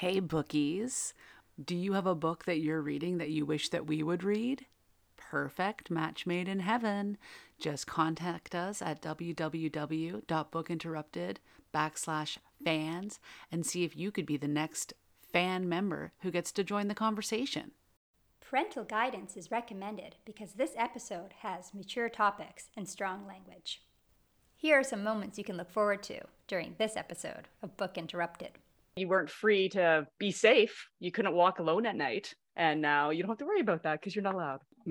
Hey, bookies. Do you have a book that you're reading that you wish that we would read? Perfect match made in heaven. Just contact us at www.bookinterrupted backslash fans and see if you could be the next fan member who gets to join the conversation. Parental guidance is recommended because this episode has mature topics and strong language. Here are some moments you can look forward to during this episode of Book Interrupted. You weren't free to be safe. You couldn't walk alone at night. And now you don't have to worry about that because you're not allowed.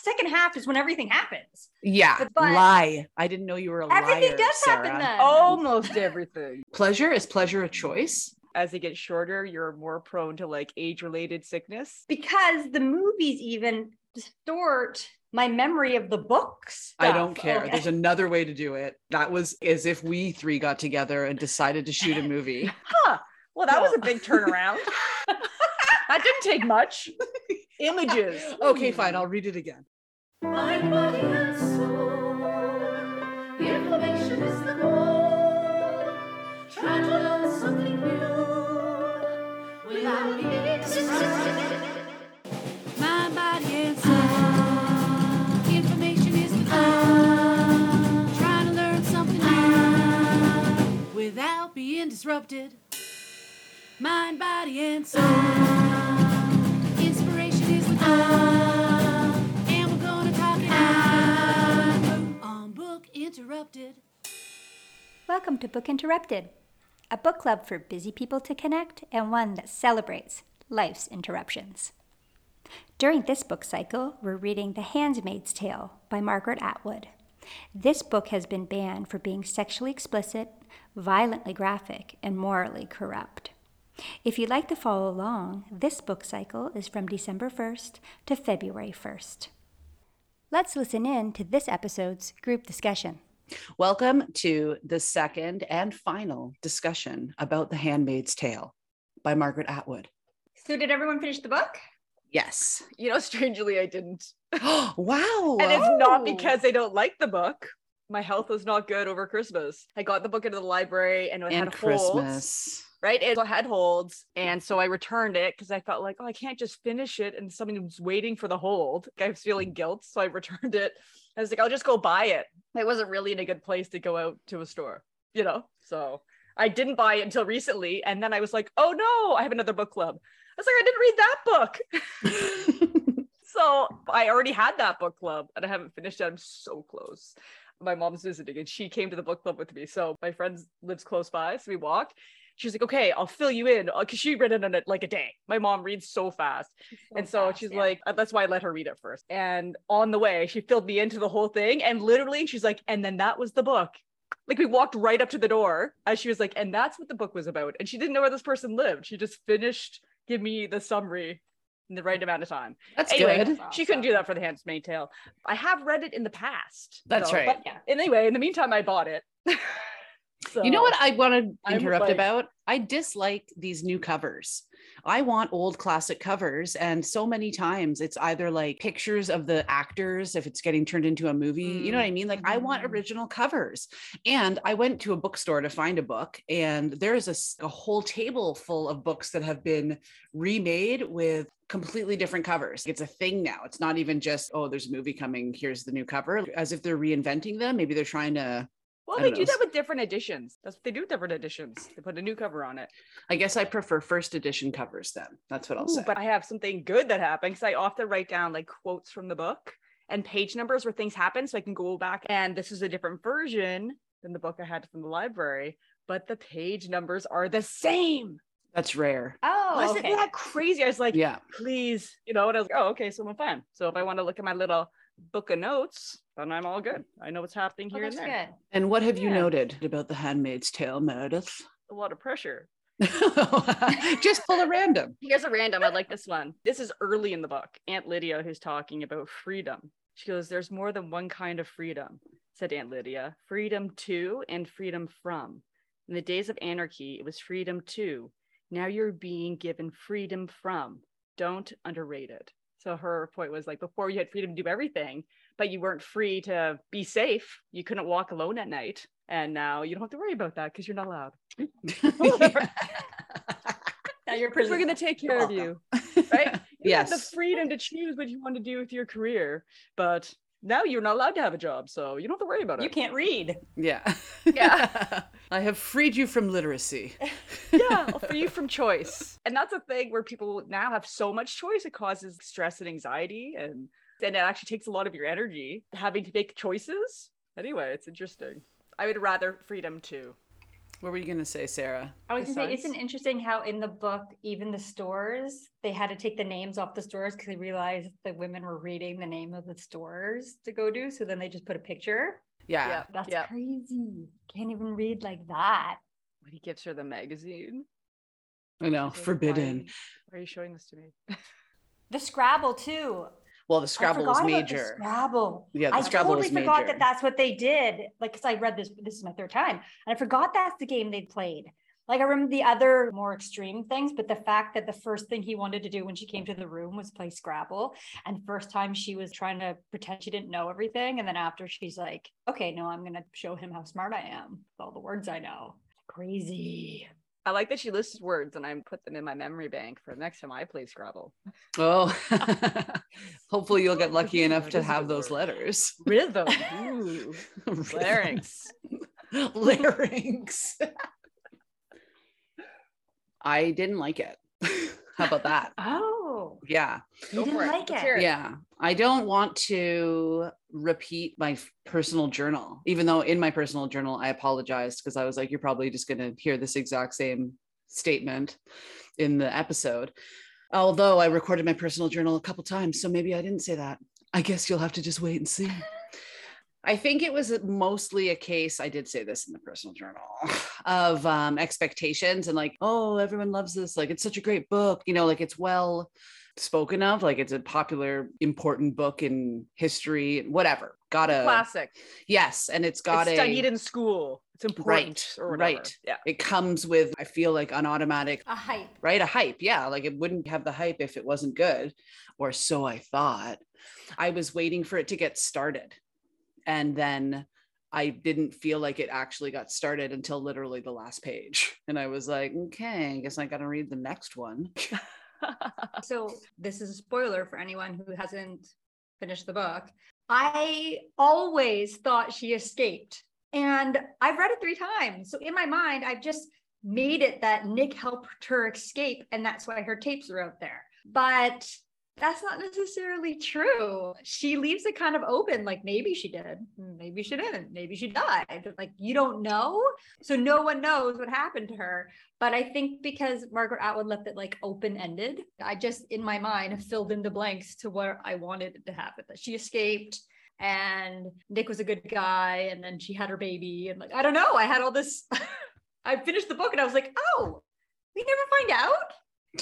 Second half is when everything happens. Yeah, But- but- lie. I didn't know you were a Everything liar, does happen Sarah. then. Almost everything. Pleasure is pleasure a choice? As they get shorter, you're more prone to like age related sickness. Because the movies even distort my memory of the books. I don't care. Okay. There's another way to do it. That was as if we three got together and decided to shoot a movie. Huh. Well, that was a big turnaround. that didn't take much. Images. okay, fine. I'll read it again. Mind, body, and soul. The information is the goal. Try to learn something new without disrupted. Mind, body, and soul. Inspiration is the goal. And we're gonna talk it out on Book Interrupted. Welcome to Book Interrupted, a book club for busy people to connect and one that celebrates life's interruptions. During this book cycle, we're reading The Handmaid's Tale by Margaret Atwood. This book has been banned for being sexually explicit, violently graphic, and morally corrupt. If you'd like to follow along, this book cycle is from December 1st to February 1st. Let's listen in to this episode's group discussion. Welcome to the second and final discussion about The Handmaid's Tale by Margaret Atwood. So did everyone finish the book? Yes. You know, strangely, I didn't. wow. And it's not Oh. because I don't like the book. My health was not good over Christmas. I got the book into the library and it and had holds, Christmas. right? It had holds. And so I returned it because I felt like, oh, I can't just finish it. And someone was waiting for the hold. I was feeling mm. guilt. So I returned it. I was like, I'll just go buy it. I wasn't really in a good place to go out to a store, you know? So I didn't buy it until recently. And then I was like, oh no, I have another book club. I was like, I didn't read that book. So I already had that book club and I haven't finished it. I'm so close. My mom's visiting and she came to the book club with me. So my friend lives close by. So we walked. She's like, okay, I'll fill you in because she read it in a, like a day. My mom reads so fast. and so fast, she's yeah. like, uh, that's why I let her read it first. And on the way, she filled me into the whole thing. And literally, she's like, and then that was the book. Like we walked right up to the door as she was like, and that's what the book was about. And she didn't know where this person lived. She just finished give me the summary in the right amount of time. That's Anyway, good. She couldn't do that for the Handmaid's Tale. I have read it in the past. That's so- right. But yeah. Anyway, in the meantime, I bought it. You know what I want to interrupt like- about? I dislike these new covers. I want old classic covers. And so many times it's either like pictures of the actors if it's getting turned into a movie. You know what I mean? Like I want Mhm. original covers. And I went to a bookstore to find a book, and there's a whole table full of books that have been remade with completely different covers. It's a thing now. It's not even just, oh, there's a movie coming, here's the new cover. As if they're reinventing them. Maybe they're trying to Well, I they don't do that with different editions. That's what they do with different editions. They put a new cover on it. I guess I prefer first edition covers then. That's what I'll Ooh, say. but I have something good that happened because I often write down like quotes from the book and page numbers where things happen so I can go back and this is a different version than the book I had from the library, but the page numbers are the same. That's rare. Oh, Wasn't okay. that crazy? I was like, Yeah. please, you know, and I was like, oh, okay, so I'm fine. So if I want to look at my little book of notes, then I'm all good. I know what's happening here that's and there. good. And what have you noted about the Handmaid's Tale, Meredith? A lot of pressure. Just pull a random. Here's a random. I like this one. This is early in the book. Aunt Lydia, who's talking about freedom. She goes, There's more than one kind of freedom, said Aunt Lydia. Freedom to and freedom from. In the days of anarchy, it was freedom to. Now you're being given freedom from. Don't underrate it. So her point was like, before you had freedom to do everything, but you weren't free to be safe. You couldn't walk alone at night. And now you don't have to worry about that because you're not allowed. Now you're Because we're gonna take You're care of you. Right? You have the freedom to choose what you want to do with your career, but now you're not allowed to have a job, so you don't have to worry about it. You can't read. Yeah. Yeah. I have freed you from literacy. yeah, I'll free you from choice. And that's a thing where people now have so much choice, it causes stress and anxiety, and and it actually takes a lot of your energy having to make choices. Anyway, it's interesting. I would rather freedom too. What were you going to say, Sarah? I was gonna say, isn't it interesting how in the book, even the stores, they had to take the names off the stores because they realized the women were reading the name of the stores to go to. So then they just put a picture. Yeah. Yeah, That's yeah. crazy. Can't even read like that. When he gives her the magazine. I know. Forbidden. Why, why are you showing this to me? The Scrabble too. Well, the I Scrabble was forgot major. Scrabble. Yeah, the I Scrabble totally was forgot major. that that's what they did. Like, because I read this, this is my third time, and I forgot that's the game they played. Like, I remember the other more extreme things, but the fact that the first thing he wanted to do when she came to the room was play Scrabble. And first time she was trying to pretend she didn't know everything. And then after she's like, okay, no, I'm going to show him how smart I am with all the words I know. Crazy. I like that she lists words and I put them in my memory bank for the next time I play Scrabble. Oh, hopefully you'll get lucky enough to have those word. letters. Rhythm. Ooh. Larynx. Larynx. I didn't like it. How about that? Oh, Yeah. you didn't it. like it. it. Yeah. I don't want to repeat my personal journal, even though in my personal journal, I apologized because I was like, you're probably just going to hear this exact same statement in the episode. Although I recorded my personal journal a couple times. So maybe I didn't say that. I guess you'll have to just wait and see. I think it was mostly a case, I did say this in the personal journal, of um, expectations and like, oh, everyone loves this. Like, it's such a great book. You know, like it's well spoken of, like it's a popular, important book in history, whatever. Got a, Classic. yes. And it's got it's a, studied in school. It's important. or whatever. right. Yeah. it comes with, I feel like an automatic A hype. right? A hype. Yeah. Like it wouldn't have the hype if it wasn't good, or so I thought. I was waiting for it to get started. And then I didn't feel like it actually got started until literally the last page. And I was like, okay, I guess I got to read the next one. So this is a spoiler for anyone who hasn't finished the book. I always thought she escaped. And I've read it three times. So in my mind, I've just made it that Nick helped her escape, and that's why her tapes are out there. But that's not necessarily true. She leaves it kind of open, like maybe she did, maybe she didn't, maybe she died. Like you don't know. So no one knows what happened to her. But I think because Margaret Atwood left it like open ended, I just in my mind filled in the blanks to what I wanted it to happen. That she escaped and Nick was a good guy, and then she had her baby, and like I don't know, I had all this. I finished the book and I was like, oh, we never find out.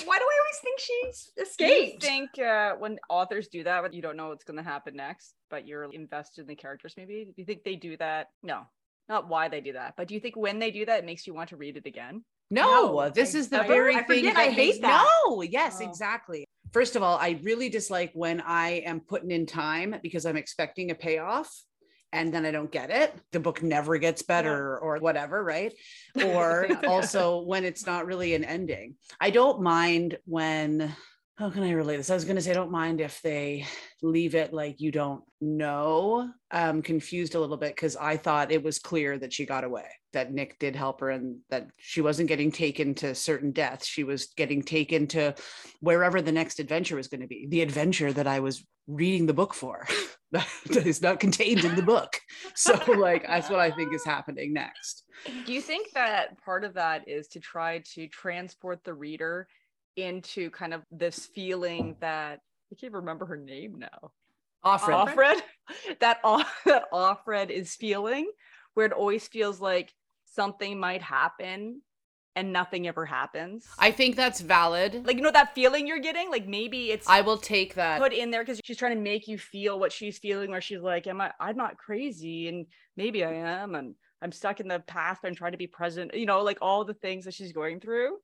Why do I always think she's Do you escaped? think uh, when authors do that, when you don't know what's going to happen next, but you're invested in the characters, maybe? Do you think they do that? No, not why they do that, but do you think when they do that, it makes you want to read it again? No, No, this I is the never- very I thing forget that I hate makes- that. No, yes, Oh. exactly. First of all, I really dislike when I am putting in time because I'm expecting a payoff and then I don't get it. The book never gets better or whatever, right? Or also when it's not really an ending. I don't mind when how can I relate this? I was going to say, I don't mind if they leave it like you don't know. I'm confused a little bit because I thought it was clear that she got away, that Nick did help her, and that she wasn't getting taken to certain death. She was getting taken to wherever the next adventure was going to be, the adventure that I was reading the book for. that is not contained in the book. So, like, that's what I think is happening next. Do you think that part of that is to try to transport the reader into kind of this feeling that I can't remember her name now? Offred. Offred, that Off- that Offred is feeling, where it always feels like something might happen and nothing ever happens. I think that's valid. like you know that feeling you're getting, like maybe it's I will take that. put in there because she's trying to make you feel what she's feeling, where she's like, "Am I? I'm not crazy, and maybe I am, and I'm stuck in the past, but I'm trying to be present." You know, like all the things that she's going through.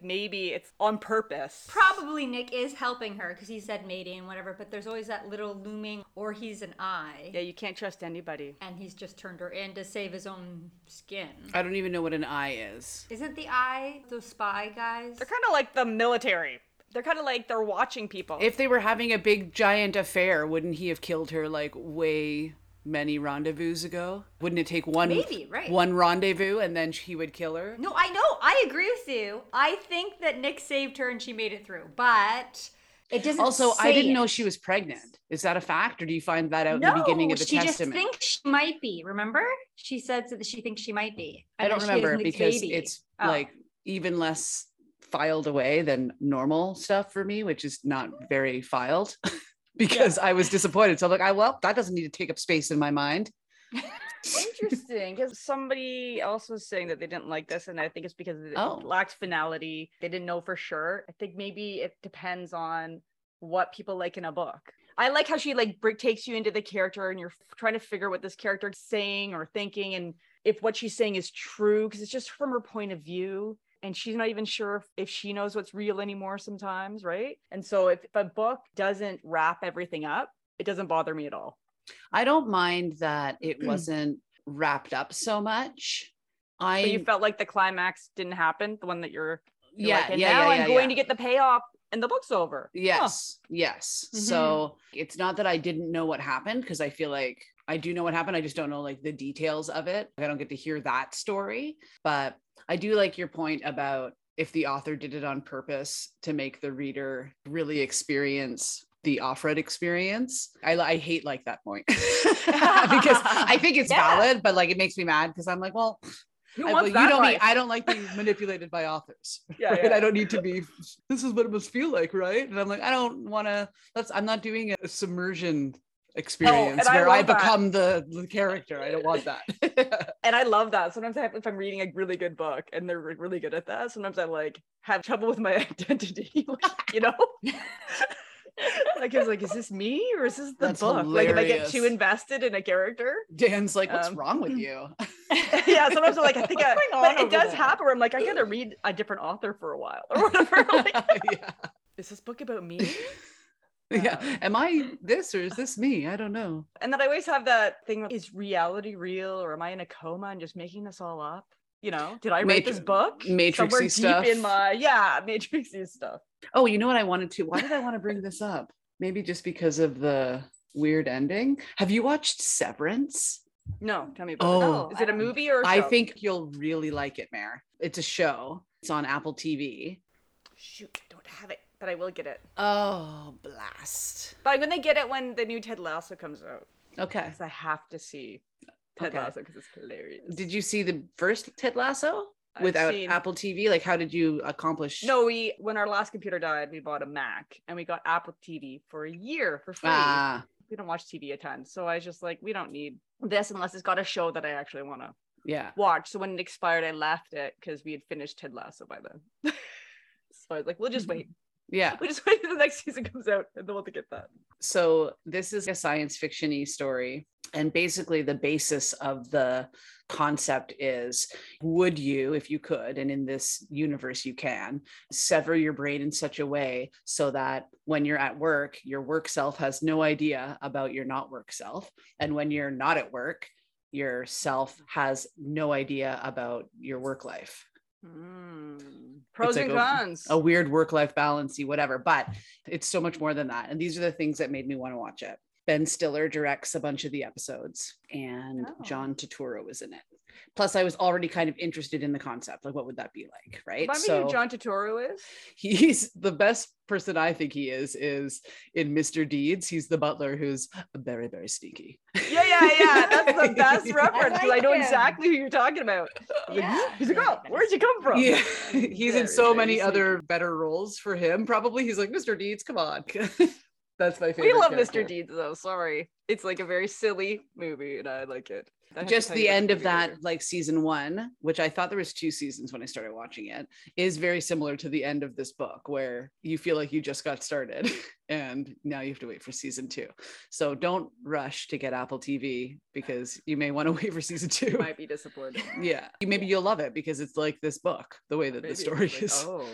Maybe it's on purpose. Probably Nick is helping her because he said maybe and whatever, but there's always that little looming, or he's an eye. Yeah, you can't trust anybody. And he's just turned her in to save his own skin. I don't even know what an eye is. Isn't the eye those spy guys? They're kind of like the military. They're kind of like they're watching people. If they were having a big giant affair, wouldn't he have killed her like way many rendezvous ago? Wouldn't it take one Maybe, right. one rendezvous and then he would kill her? No, I know. I agree with you. I think that Nick saved her and she made it through, but it doesn't. Also, I didn't know she was pregnant. Is that a fact, or do you find that out in the beginning of the she testament? just thinks she might be. Remember, she said that she thinks she might be. I and don't remember because baby. it's Oh. like even less filed away than normal stuff for me, which is not very filed because I was disappointed. So I'm like, I well, that doesn't need to take up space in my mind. Interesting, because somebody else was saying that they didn't like this, and I think it's because it Oh. lacks finality. They didn't know for sure. I think maybe it depends on what people like in a book. I like how she like br- takes you into the character, and you're f- trying to figure what this character is saying or thinking, and if what she's saying is true, because it's just from her point of view. And she's not even sure if, if she knows what's real anymore sometimes, right? And so if, if a book doesn't wrap everything up, it doesn't bother me at all. I don't mind that it wasn't wrapped up so much. I But you felt like the climax didn't happen, the one that you're, you're yeah, like, yeah, now yeah, I'm going yeah. to get the payoff and the book's over. Huh. Yes, yes. Mhm. So it's not that I didn't know what happened because I feel like I do know what happened. I just don't know like the details of it. I don't get to hear that story. But I do like your point about if the author did it on purpose to make the reader really experience the Offred experience. I, I hate like that point because I think it's Yeah. valid, but like it makes me mad because I'm like, well, I, well, you me. I don't like being manipulated by authors. Yeah, right? yeah. I don't need to be. This is what it must feel like, right? And I'm like, I don't want to. That's. I'm not doing a submersion experience I where I that. become the, the character. I don't want that. and I love that. Sometimes I have, if I'm reading a really good book and they're really good at that, sometimes I like have trouble with my identity, like, you know? like I was like, is this me or is this the That's book? Like if I get too invested in a character. Dan's like, what's Um, wrong with you? yeah, sometimes I'm like, I think I, but it does there? happen where I'm like, I gotta read a different author for a while or whatever. like, yeah. is this book about me? Yeah. Um, Am I this or is this me? I don't know. And then I always have that thing is reality real or am I in a coma and just making this all up? You know, did I write this Matri- book? matrixy stuff. in my yeah, matrixy stuff. Oh, you know what I wanted to? Why did I want to bring this up? Maybe just because of the weird ending. Have you watched Severance? No, tell me about Oh. it. No, Is it a movie or a I show? I think you'll really like it, Mare. It's a show. It's on Apple TV. shoot, I don't have it, but I will get it. Oh, blast. But I'm gonna get it when the new Ted Lasso comes out. Okay. Because I have to see Ted Okay. Lasso because it's hilarious. Did you see the first Ted Lasso I've without seen- Apple TV? Like, how did you accomplish? No, we when our last computer died, we bought a Mac and we got Apple TV for a year for free. Ah, we don't watch TV a ton, so I was just like, we don't need this unless it's got a show that I actually want to yeah. watch. So when it expired, I left it because we had finished Ted Lasso by then. so I was like, we'll just wait. Yeah. We'll just wait until the next season comes out and then we'll get that. So this is a science fiction-y story. And basically the basis of the concept is would you, if you could, and in this universe you can, sever your brain in such a way so that when you're at work, your work self has no idea about your not work self. And when you're not at work, your self has no idea about your work life. Mm. Pros like and cons. a weird work life balancey, whatever. But it's so much more than that. And these are the things that made me want to watch it. Ben Stiller directs a bunch of the episodes, and Oh. John Turturro was in it. Plus, I was already kind of interested in the concept. Like, what would that be like? Right. Remind me so who John Turturro is. he's the best person I think he is, is in Mr. Deeds. He's the butler who's very, very sneaky. Yeah, yeah, yeah. That's the best reference because I, like know him. exactly who you're talking about. I like, Yeah. He's like, oh, where'd you come from? Yeah. he's in so many sneaky. other better roles for him. Probably he's like, Mr. Deeds, come on. That's my favorite. We love character. Mr. Deeds though. Sorry, it's like a very silly movie, and I like it. I have to just the end of that later. like season one which i thought there was two seasons when i started watching it is very similar to the end of this book where you feel like you just got started and now you have to wait for season two. So don't rush to get apple tv because you may want to wait for season two. You might be disappointed. yeah maybe you'll love it because it's like this book the way that Maybe the story like, is. Oh,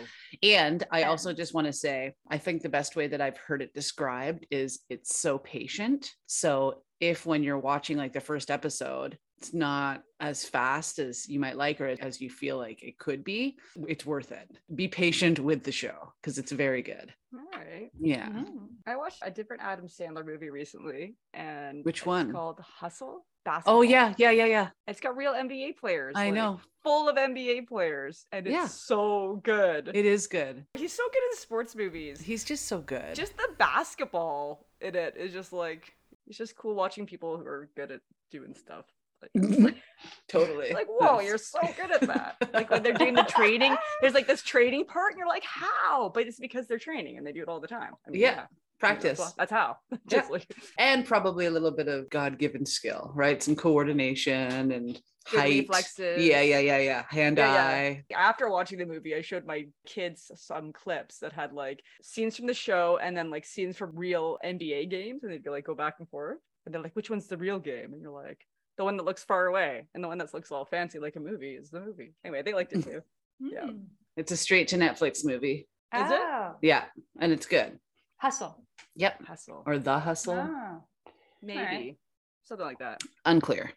and I also just want to say, I think the best way that I've heard it described is it's so patient. So if when you're watching like the first episode, it's not as fast as you might like or as you feel like it could be, it's worth it. Be patient with the show because it's very good. all right. Yeah. Mm. I watched a different Adam Sandler movie recently, and Which it's one? Called Hustle. Basketball. Oh, yeah. Yeah. Yeah. Yeah. It's got real NBA players. I like, know. full of NBA players, and it's Yeah. so good. It is good. He's so good in sports movies. He's just so good. just the basketball in it is just like it's just cool watching people who are good at doing stuff. Like, totally. like whoa, you're so good at that. Like when they're doing the training, there's like this training part, and you're like, how? But it's because they're training and they do it all the time. I mean, Yeah, I mean, practice. That's, that's how. Yeah. Like and probably a little bit of God-given skill, right? Some coordination and Good height. reflexes. Yeah, yeah, yeah, yeah. Hand Yeah, yeah. eye. after watching the movie, I showed my kids some clips that had like scenes from the show and then like scenes from real NBA games, and they'd be like go back and forth. And they're like, which one's the real game? And you're like, the one that looks far away, and the one that looks all fancy like a movie is the movie. Anyway, they liked it too. Yeah. Mm. It's a straight to Netflix movie. Is it? Oh, Yeah, and it's good. Hustle. Yep. Hustle, Or The Hustle. Oh. maybe alright. something like that. Unclear.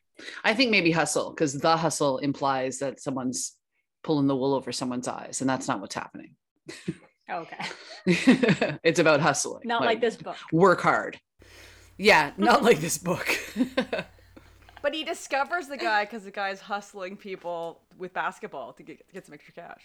I think maybe Hustle because The Hustle implies that someone's pulling the wool over someone's eyes, and that's not what's happening. Okay. it's about hustling. Not like this book. Work hard. Yeah, not like this book. But he discovers the guy because the guy's hustling people with basketball to get, get some extra cash.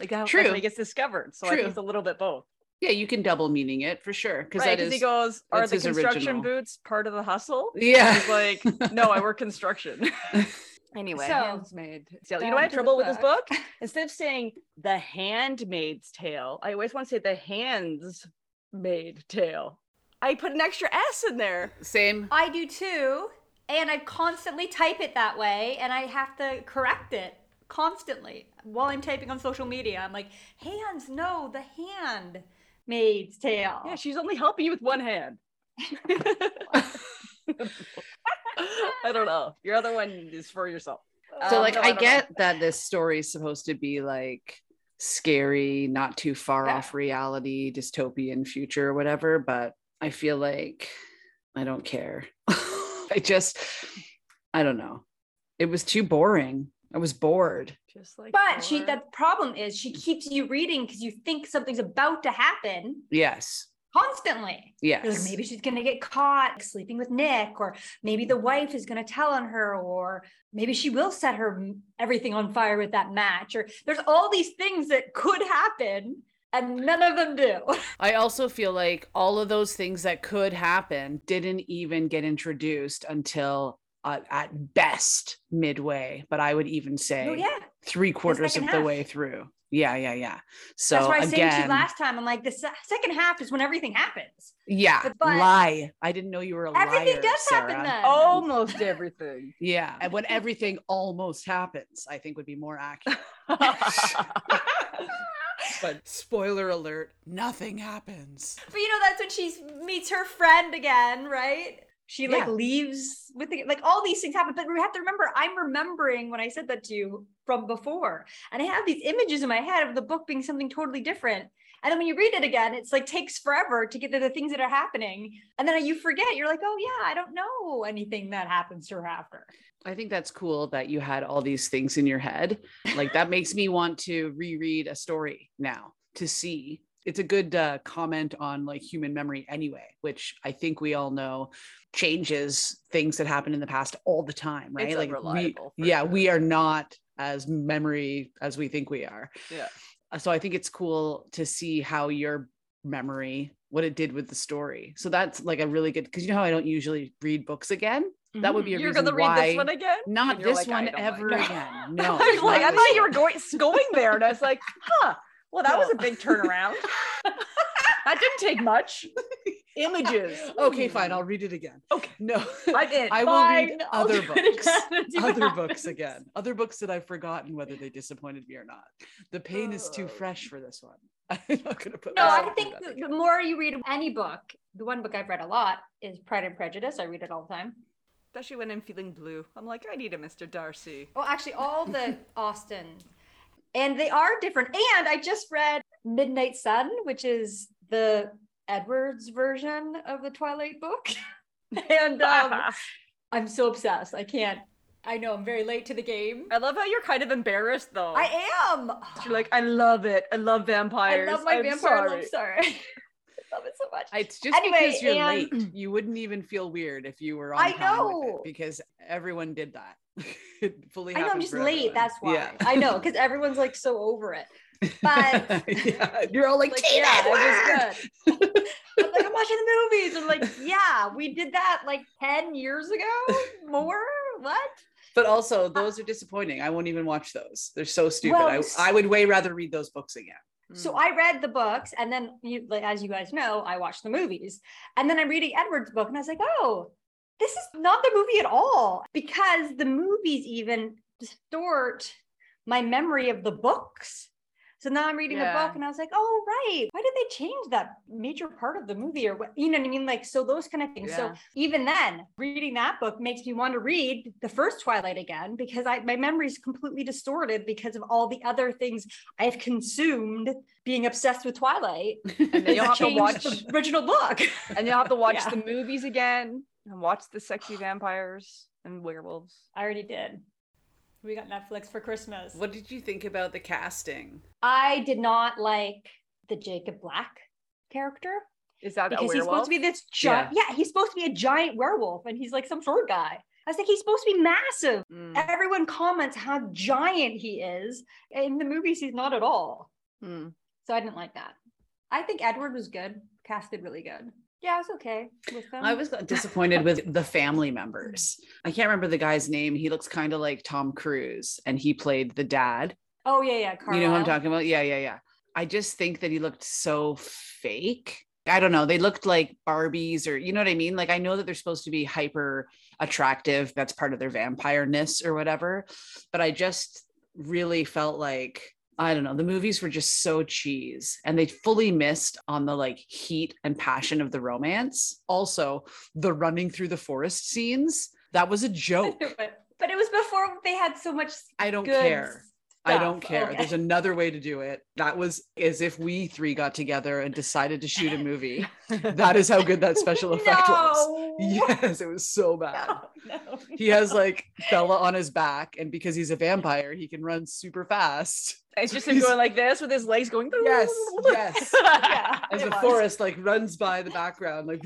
Like that, True. that's when he gets discovered. So I think it's a little bit both. yeah, you can double meaning it for sure. Because Right, that he goes, "Are that's the construction original. boots part of the hustle?" yeah. He's like, "No, I work construction." anyway, So, Handsmaid Tale. You know what I had to the trouble with this book. book? Instead of saying the Handmaid's Tale, I always want to say the Hands Made Tale. I put an extra S in there. Same. I do too. And I constantly type it that way and I have to correct it constantly while I'm typing on social media. I'm like, hands, no, the hand maid's tale. Yeah, she's only helping you with one hand. I don't know. Your other one is for yourself. So Um, like no, I don't know. get that this story is supposed to be like scary, not too far Yeah. off reality, dystopian future or whatever, but I feel like I don't care. I just I don't know. It was too boring. I was bored. Just like But she your- the problem is she keeps you reading because you think something's about to happen Yes. constantly. You're like, Yes. maybe she's gonna get caught sleeping with Nick, or maybe the wife is gonna tell on her, or maybe she will set her everything on fire with that match. Or there's all these things that could happen, and none of them do. I also feel like all of those things that could happen didn't even get introduced until uh, at best midway, but I would even say oh yeah, three quarters of second the way through. Yeah, yeah, yeah. So that's why I was saying to you last time. I'm like, the second half is when everything happens. yeah, But- but- lie. I didn't know you were a Everything liar, does Sarah. happen then. almost everything. Yeah, and when everything almost happens, I think would be more accurate. But spoiler alert, nothing happens. But you know, that's when she meets her friend again, right? She like leaves with the, like all these things happen. But we have to remember, I'm remembering when I said that to you from before, and I have these images in my head of the book being something totally different. And then when you read it again, it's like takes forever to get to the things that are happening, and then you forget. You're like, oh yeah, I don't know anything that happens to her after. I think that's cool that you had all these things in your head. Like that makes me want to reread a story now to see. It's a good uh, comment on like human memory anyway, which I think we all know changes things that happened in the past all the time, right? It's like we, yeah, sure. we are not as memory as we think we are. yeah. Uh, So I think it's cool to see how your memory what it did with the story. So that's like a really good because you know how I don't usually read books again. That would be a You're reason gonna read why this one again? not this like, one don't like ever again. No, I was like, I thought you were going going there, and I was like, huh. Well, that was a big turnaround. that didn't take much. images. okay, fine. I'll read it again. Okay. No, I'm in. I will read Fine, I'll other books. Other that. books again. Other books that I've forgotten whether they disappointed me or not. The pain is too Oh. fresh for this one. I'm not gonna put No, I think the, the more you read any book, the one book I've read a lot is Pride and Prejudice. I read it all the time. Especially when I'm feeling blue. I'm like, I need a Mr. Darcy. Well, actually, all the Austen, and they are different. And I just read Midnight Sun, which is the Edwards version of the Twilight book, and um, I'm so obsessed. I can't. I know I'm very late to the game. I love how you're kind of embarrassed though. I am. You're like, I love it. I love vampires. I vampires. love my I'm vampire sorry. love story. I love it so much. It's just Anyway, because you're and- late. You wouldn't even feel weird if you were on I time with it, know. because everyone did that. It fully I know I'm just late. everyone. That's why. Yeah. I know because everyone's like so over it. But yeah, you're all like, like, yeah, Edward!" it was good. I'm like, I'm watching the movies. I'm like, yeah, we did that like 10 years ago. More? What? But also, uh those are disappointing. I won't even watch those. They're so stupid. Well, I, I would way rather read those books again. So mm. I read the books, and then you, like, as you guys know, I watched the movies, and then I'm reading Edward's book, and I was like, oh, this is not the movie at all because the movies even distort my memory of the books. So now I'm reading a book, and I was like, oh right, why did they change that major part of the movie, or what? You know what I mean? Like, so those kind of things. So even then, reading that book makes me want to read the first Twilight again because I my memory is completely distorted because of all the other things I've consumed being obsessed with Twilight. And then you'll have to watch the original book. and you'll have to watch Yeah. the movies again and watch the sexy vampires and werewolves. I already did. We got Netflix for Christmas. What did you think about the casting? I did not like the Jacob Black character Is that because werewolf? he's supposed to be this giant. Yeah. he's supposed to be a giant werewolf, and he's like some short guy. I was like, he's supposed to be massive. Mm, Everyone comments how giant he is. In the movies, he's not at all. mm. So I didn't like that. I think Edward was good, casted really good. Yeah, I was okay with them. I was disappointed with the family members. I can't remember the guy's name. He looks kind of like Tom Cruise, and he played the dad. Oh yeah, yeah. You know who I'm talking about? Yeah, yeah, yeah. I just think that he looked so fake. I don't know. They looked like Barbies, or you know what I mean? Like I know that they're supposed to be hyper attractive. That's part of their vampire-ness or whatever. But I just really felt like I don't know. The movies were just so cheese and they fully missed on the like heat and passion of the romance. Also, the running through the forest scenes, that was a joke. but, but it was before they had so much. I don't good I don't care. Okay. There's another way to do it. That was as if we three got together and decided to shoot a movie. That is how good that special effect was. Yes, it was so bad. No, no, He has like Bella on his back, and because he's a vampire, he can run super fast. It's just him He's- going like this with his legs going. Through. Yes, yes. Yeah. As the was. forest like runs by the background, like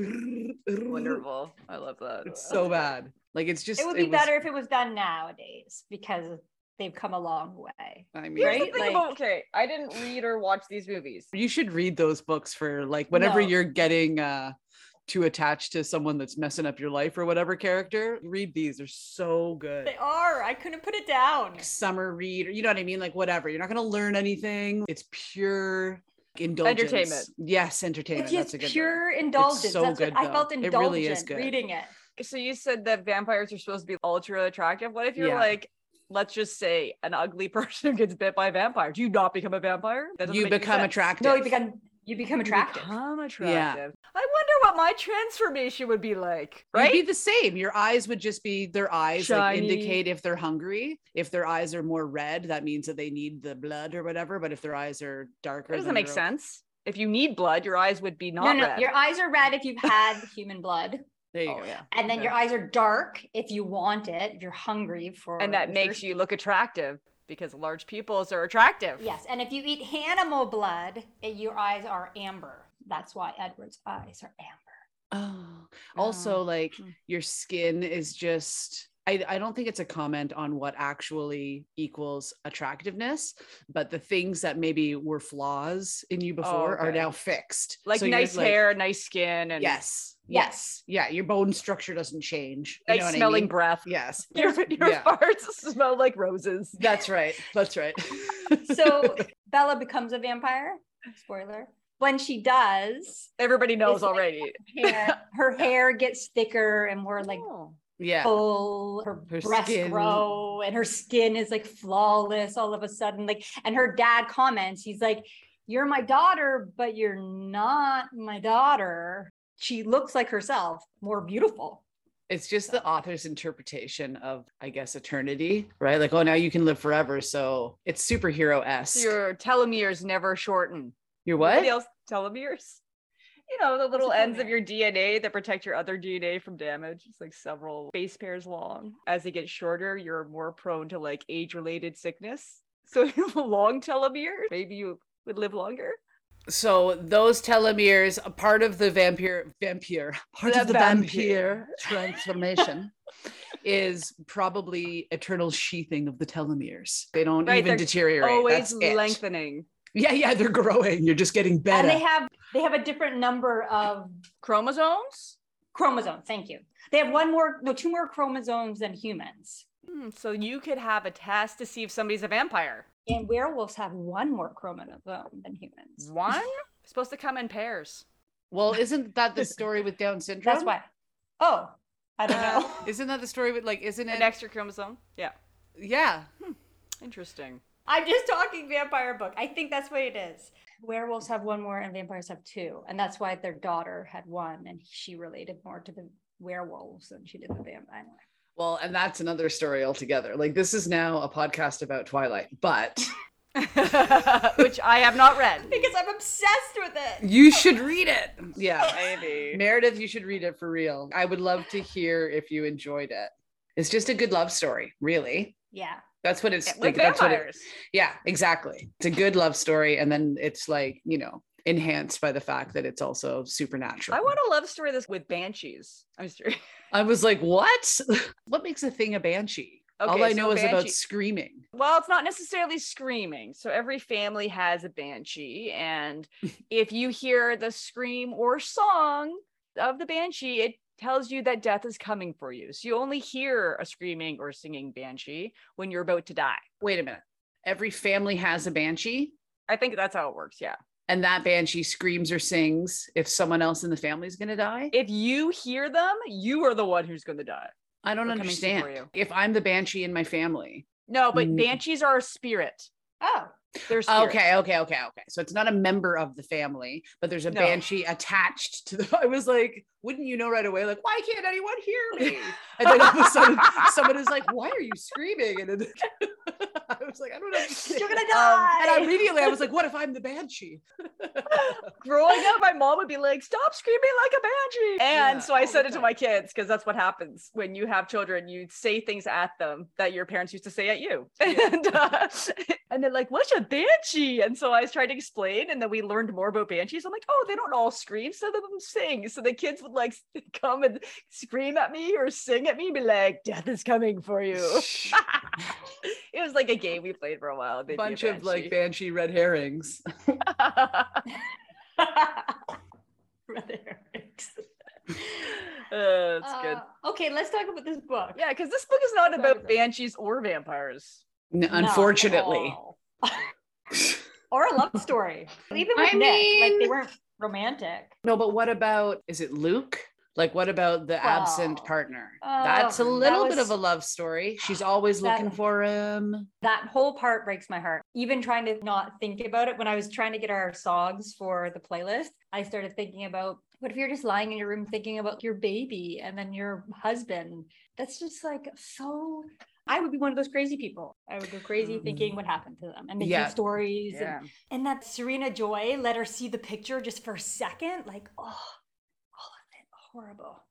Wonderful. I love that. It's so bad. Like it's just It would be was- better if it was done nowadays because they've come a long way. I mean, Here's Right? the thing Like- about okay, I didn't read or watch these movies. you should read those books for like whenever No. you're getting uh too attached to someone that's messing up your life or whatever character read these they're so good They are. I couldn't put it down. summer read or you know what i mean like whatever you're not going to learn anything it's pure indulgence Entertainment. yes entertainment It's that's a good pure word. indulgence. so That's good, what I though. felt It indulgent really is good. reading it. So you said that vampires are supposed to be ultra attractive. What if you're Yeah. like, let's just say an ugly person who gets bit by a vampire? Do you not become a vampire? That you become sense. attractive No, you become you become You attractive. Become attractive. I wonder what my transformation would be like. Right? You'd Right? be the same. Your eyes would just be their eyes like indicate if they're hungry. If their eyes are more red, that means that they need the blood or whatever. But if their eyes are darker, That doesn't make sense. If you need blood, your eyes would be not no, no, red. your eyes are red if you've had human blood, There you oh go. yeah. and then Okay. your eyes are dark if you want it. If you're hungry for, And that makes you look attractive because large pupils are attractive. Yes, and if you eat animal blood, your eyes are amber. That's why Edward's eyes are amber. Oh, also like Mm. your skin is just I, I don't think it's a comment on what actually equals attractiveness, but the things that maybe were flaws in you before are okay. now fixed. Like So nice hair, nice skin, and Yes. Yes. Yeah. Your bone structure doesn't change. You know what I smelling mean? breath. Yes. Your, your Yeah. farts smell like roses. That's right. That's right. So Bella becomes a vampire. Spoiler. when she does, Everybody knows It's like- already. hair, her hair gets thicker and more like Oh. Yeah. full, her, Her breasts skin- grow, and her skin is like flawless all of a sudden. Like, and her dad comments, he's like, You're my daughter, but you're not my daughter. She looks like herself, more beautiful. It's just the author's interpretation of, I guess, eternity, right? Like, oh, now you can live forever. So it's superhero esque. Your telomeres never shorten. Your Anybody what? else telomeres? You know, the little ends of your DNA that protect your other DNA from damage. It's like several base pairs long. As they get shorter, you're more prone to like age related sickness. So if you have a long telomere, maybe you would live longer. So those telomeres, a part of the vampire, vampire, part The of the vampire. vampire transformation is probably eternal sheathing of the telomeres. They don't Right, even deteriorate. Always That's it. lengthening. Yeah, yeah, they're growing. You're just getting better. And they have they have a different number of Chromosomes? chromosomes. Thank you. They have one more, no, two more chromosomes than humans. Hmm, so you could have a test to see if somebody's a vampire. And werewolves have one more chromosome than humans. One? supposed to come in pairs. well, isn't that the story with Down syndrome? That's why. Oh, I don't know. Isn't that the story with like? Isn't it? An extra chromosome? Yeah. yeah. Hmm. Interesting. I'm just talking vampire book. I think that's what it is. Werewolves have one more and vampires have two. And that's why their daughter had one and she related more to the werewolves than she did the vampire. Well, and that's another story altogether. Like this is now a podcast about Twilight, but Which I have not read. Because I'm obsessed with it. you should read it. Yeah. Maybe. Meredith, you should read it for real. I would love to hear if you enjoyed it. It's just a good love story, really. Yeah. That's what it's With that's what it- vampires. yeah, exactly. It's a good love story, and then it's like you know enhanced by the fact that it's also supernatural. I want a love story this with banshees. I'm sorry. I was like, what? what makes a thing a banshee? All Okay, I so know is about screaming. Well, it's not necessarily screaming. So every family has a banshee. And if you hear the scream or song of the banshee, it tells you that death is coming for you. So you only hear a screaming or singing banshee when you're about to die. Wait a minute. Every family has a banshee, I think that's how it works. Yeah. And that banshee screams or sings if someone else in the family is going to die. If you hear them, you are the one who's going to die. I don't Or coming understand. If I'm the banshee in my family. No, but Mm. banshees are a spirit. Oh. Okay, okay, okay, okay. So it's not a member of the family, but there's a No. banshee attached to the. I was like, wouldn't you know right away? Like, why can't anyone hear me? And then all of a sudden, someone is like, "Why are you screaming?" And then I was like, "I don't understand." You're gonna Um, die. and immediately I was like, "What if I'm the banshee?" growing up, my mom would be like, "Stop screaming like a banshee," and Yeah, so I said it to my kids because that's what happens when you have children. You say things at them that your parents used to say at you, and uh, and they're like, "What's a banshee?" And so I was trying to explain, and then we learned more about banshees. I'm like, "Oh, they don't all scream; some of them sing." So the kids would like come and scream at me or sing at me, be like, "Death is coming for you." it was like a game we played for a while. A they'd be bunch of like banshee. banshee red herrings. Red herrings. Uh, it's good. Uh, okay, let's talk about this book. Yeah, because this book is not about about- banshees or vampires. N- Not at Unfortunately, all. or a love story. Even with I Nick, like they weren't romantic. no. But what about? Is it Luke? Like, what about the absent Oh. partner? Oh, That's a um, that little bit of a love story. She's always That- looking for him. That whole part breaks my heart. Even trying to not think about it when I was trying to get our songs for the playlist, I started thinking about what if you're just lying in your room thinking about your baby and then your husband? That's just like so. I would be one of those crazy people. I would go crazy thinking what mm-hmm. happened to them and making Yeah. stories. Yeah. And, and that Serena Joy let her see the picture just for a second. Like, oh, all of it horrible.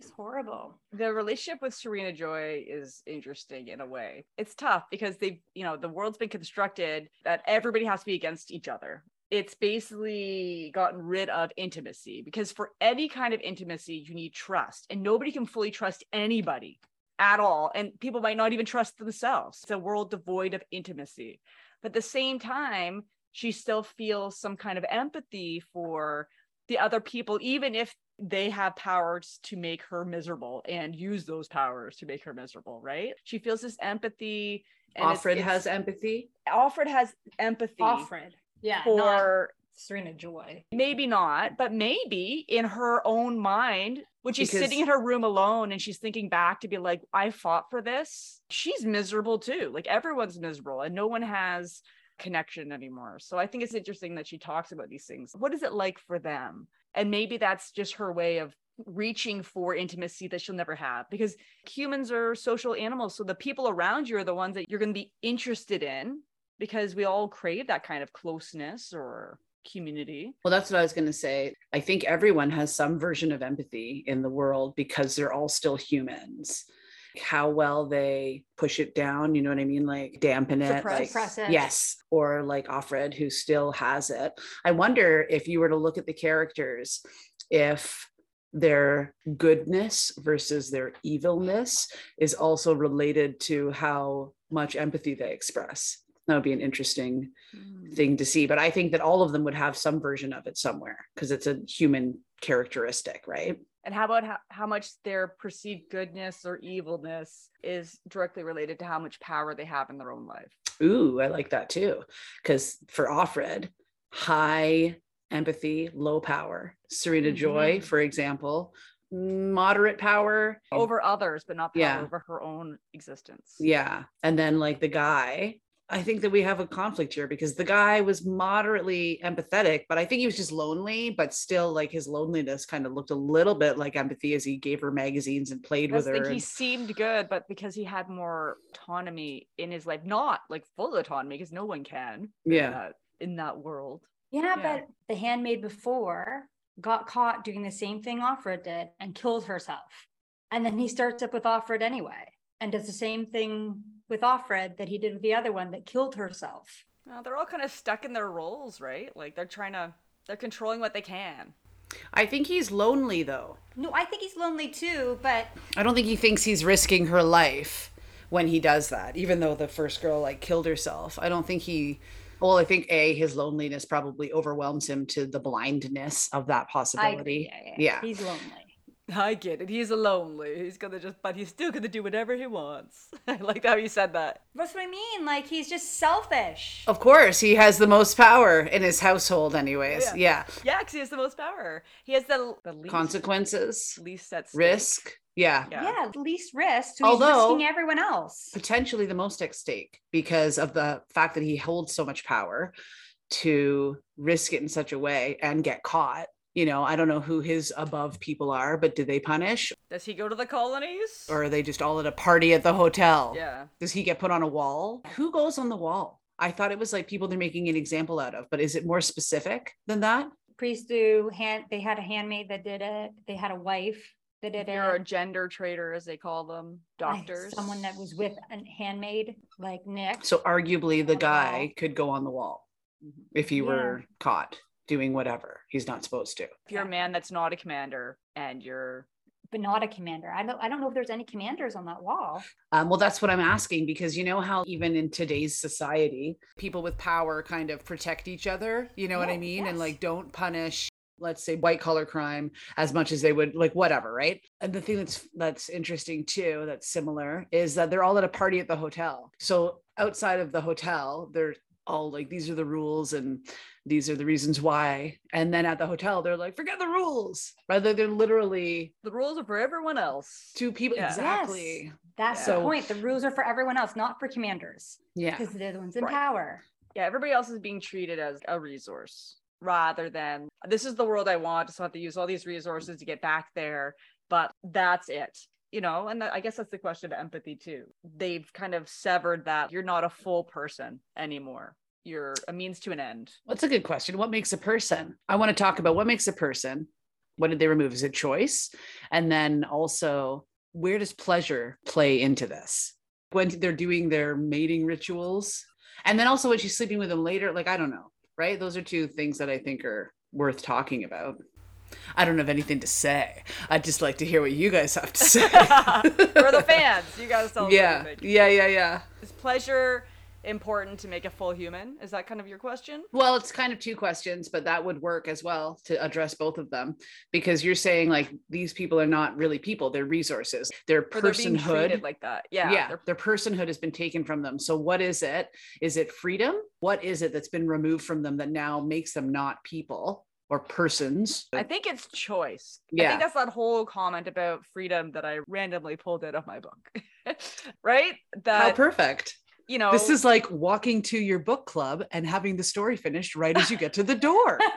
Just horrible. The relationship with Serena Joy is interesting in a way. It's tough because they've, you know, the world's been constructed that everybody has to be against each other. It's basically gotten rid of intimacy because for any kind of intimacy, you need trust, and nobody can fully trust anybody at all. And people might not even trust themselves. It's a world devoid of intimacy. But at the same time, she still feels some kind of empathy for the other people, even if they have powers to make her miserable and use those powers to make her miserable, right? She feels this empathy. and it's- it's- has empathy. Alfred has empathy Offred. Yeah. for Serena Joy. maybe not, but maybe in her own mind, when she's Because- sitting in her room alone and she's thinking back to be like, I fought for this, she's miserable too. Like everyone's miserable and no one has connection anymore. So I think it's interesting that she talks about these things. What is it like for them? And maybe that's just her way of reaching for intimacy that she'll never have because humans are social animals. So the people around you are the ones that you're going to be interested in because we all crave that kind of closeness or community. Well, that's what I was going to say. I think everyone has some version of empathy in the world because they're all still humans. How well they push it down, you know what I mean? Like dampen it. Suppress. like- Suppress it. Yes. Or like Offred, who still has it. I wonder if you were to look at the characters, if their goodness versus their evilness is also related to how much empathy they express. That would be an interesting thing to see. But I think that all of them would have some version of it somewhere because it's a human characteristic, right? And how about how, how much their perceived goodness or evilness is directly related to how much power they have in their own life? Ooh, I like that too. Because for Offred, high empathy, low power. Serena Joy, Mhm. for example, moderate power. Over others, but not power Yeah. over her own existence. Yeah. And then like the guy, I think that we have a conflict here because the guy was moderately empathetic, but I think he was just lonely, but still like his loneliness kind of looked a little bit like empathy as he gave her magazines and played I with just think her. he and- seemed good, but because he had more autonomy in his life, not like full autonomy, because no one can. in Yeah. that- in that world. Yeah, Yeah. but the handmaid before got caught doing the same thing Offred did and killed herself. And then he starts up with Offred anyway and does the same thing with Offred that he did with the other one that killed herself. Well, they're all kind of stuck in their roles, right? Like they're trying to, they're controlling what they can. I think he's lonely though. No, I think he's lonely too, but I don't think he thinks he's risking her life when he does that, even though the first girl like killed herself. I don't think he well, I think A, his loneliness probably overwhelms him to the blindness of that I possibility. yeah, yeah, Yeah. he's lonely. I get it. He's lonely. He's gonna just, but he's still gonna do whatever he wants. I like how you said that. That's what I mean. Like he's just selfish. Of course, he has the most power in his household, anyways. Yeah. Yeah. Yeah, because he has the most power. He has the the least Consequences, least set stake. risk. Yeah. Yeah. Yeah, least risk. So Although- he's risking everyone else. Potentially the most at stake because of the fact that he holds so much power to risk it in such a way and get caught. You know, I don't know who his above people are, but do they punish Does he go to the colonies? or are they just all at a party at the hotel? yeah. Does he get put on a wall? Who goes on the wall? I thought it was like people they're making an example out of, but is it more specific than that? Priests do hand. They had a handmaid that did it. They had a wife that did You're a gender traitor, as they call them, I- doctors. Someone that was with a handmaid like Nick. So arguably the On the guy could go on the wall Mhm. if he Yeah. were caught doing whatever he's not supposed to. If you're a man that's not a commander and you're but not a commander. I don't. I don't know if there's any commanders on that wall. Um, well, that's what I'm asking because you know how even in today's society, people with power kind of protect each other. You know what I Yeah, mean? And like don't punish, let's say, white collar crime as much as they would like whatever, right? And the thing that's that's interesting too, that's similar, is that they're all at a party at the hotel. So outside of the hotel, they're all like these are the rules and these are the reasons why and then at the hotel they're like forget the rules rather they're literally the rules are for everyone else. two people Yeah. Yes. exactly That's So- the point. The rules are for everyone else, not for commanders, yeah because they're the ones in Right. power. Yeah, everybody else is being treated as a resource rather than this is the world I want. So I have to use all these resources to get back there, but that's it. You know, and I guess that's the question of empathy too. They've kind of severed that you're not a full person anymore. You're a means to an end. That's a good question. What makes a person? I want to talk about what makes a person. What did they remove? Is it choice? And then also, where does pleasure play into this? When they're doing their mating rituals, and then also when she's sleeping with him later, like I don't know, right? Those are two things that I think are worth talking about. I don't have anything to say. I'd just like to hear what you guys have to say. We're the fans. You gotta tell us yeah, everything. yeah, yeah, yeah. Is pleasure important to make a full human? Is that kind of your question? Well, it's kind of two questions, but that would work as well to address both of them because you're saying like these people are not really people, they're resources. Their Or they're being personhood. treated like that. Yeah. yeah, they're- their personhood has been taken from them. So what is it? Is it freedom? What is it that's been removed from them that now makes them not people or persons? I think it's choice. I Yeah. think that's that whole comment about freedom that I randomly pulled out of my book. right? How perfect. you know This is like walking to your book club and having the story finished right as you get to the door.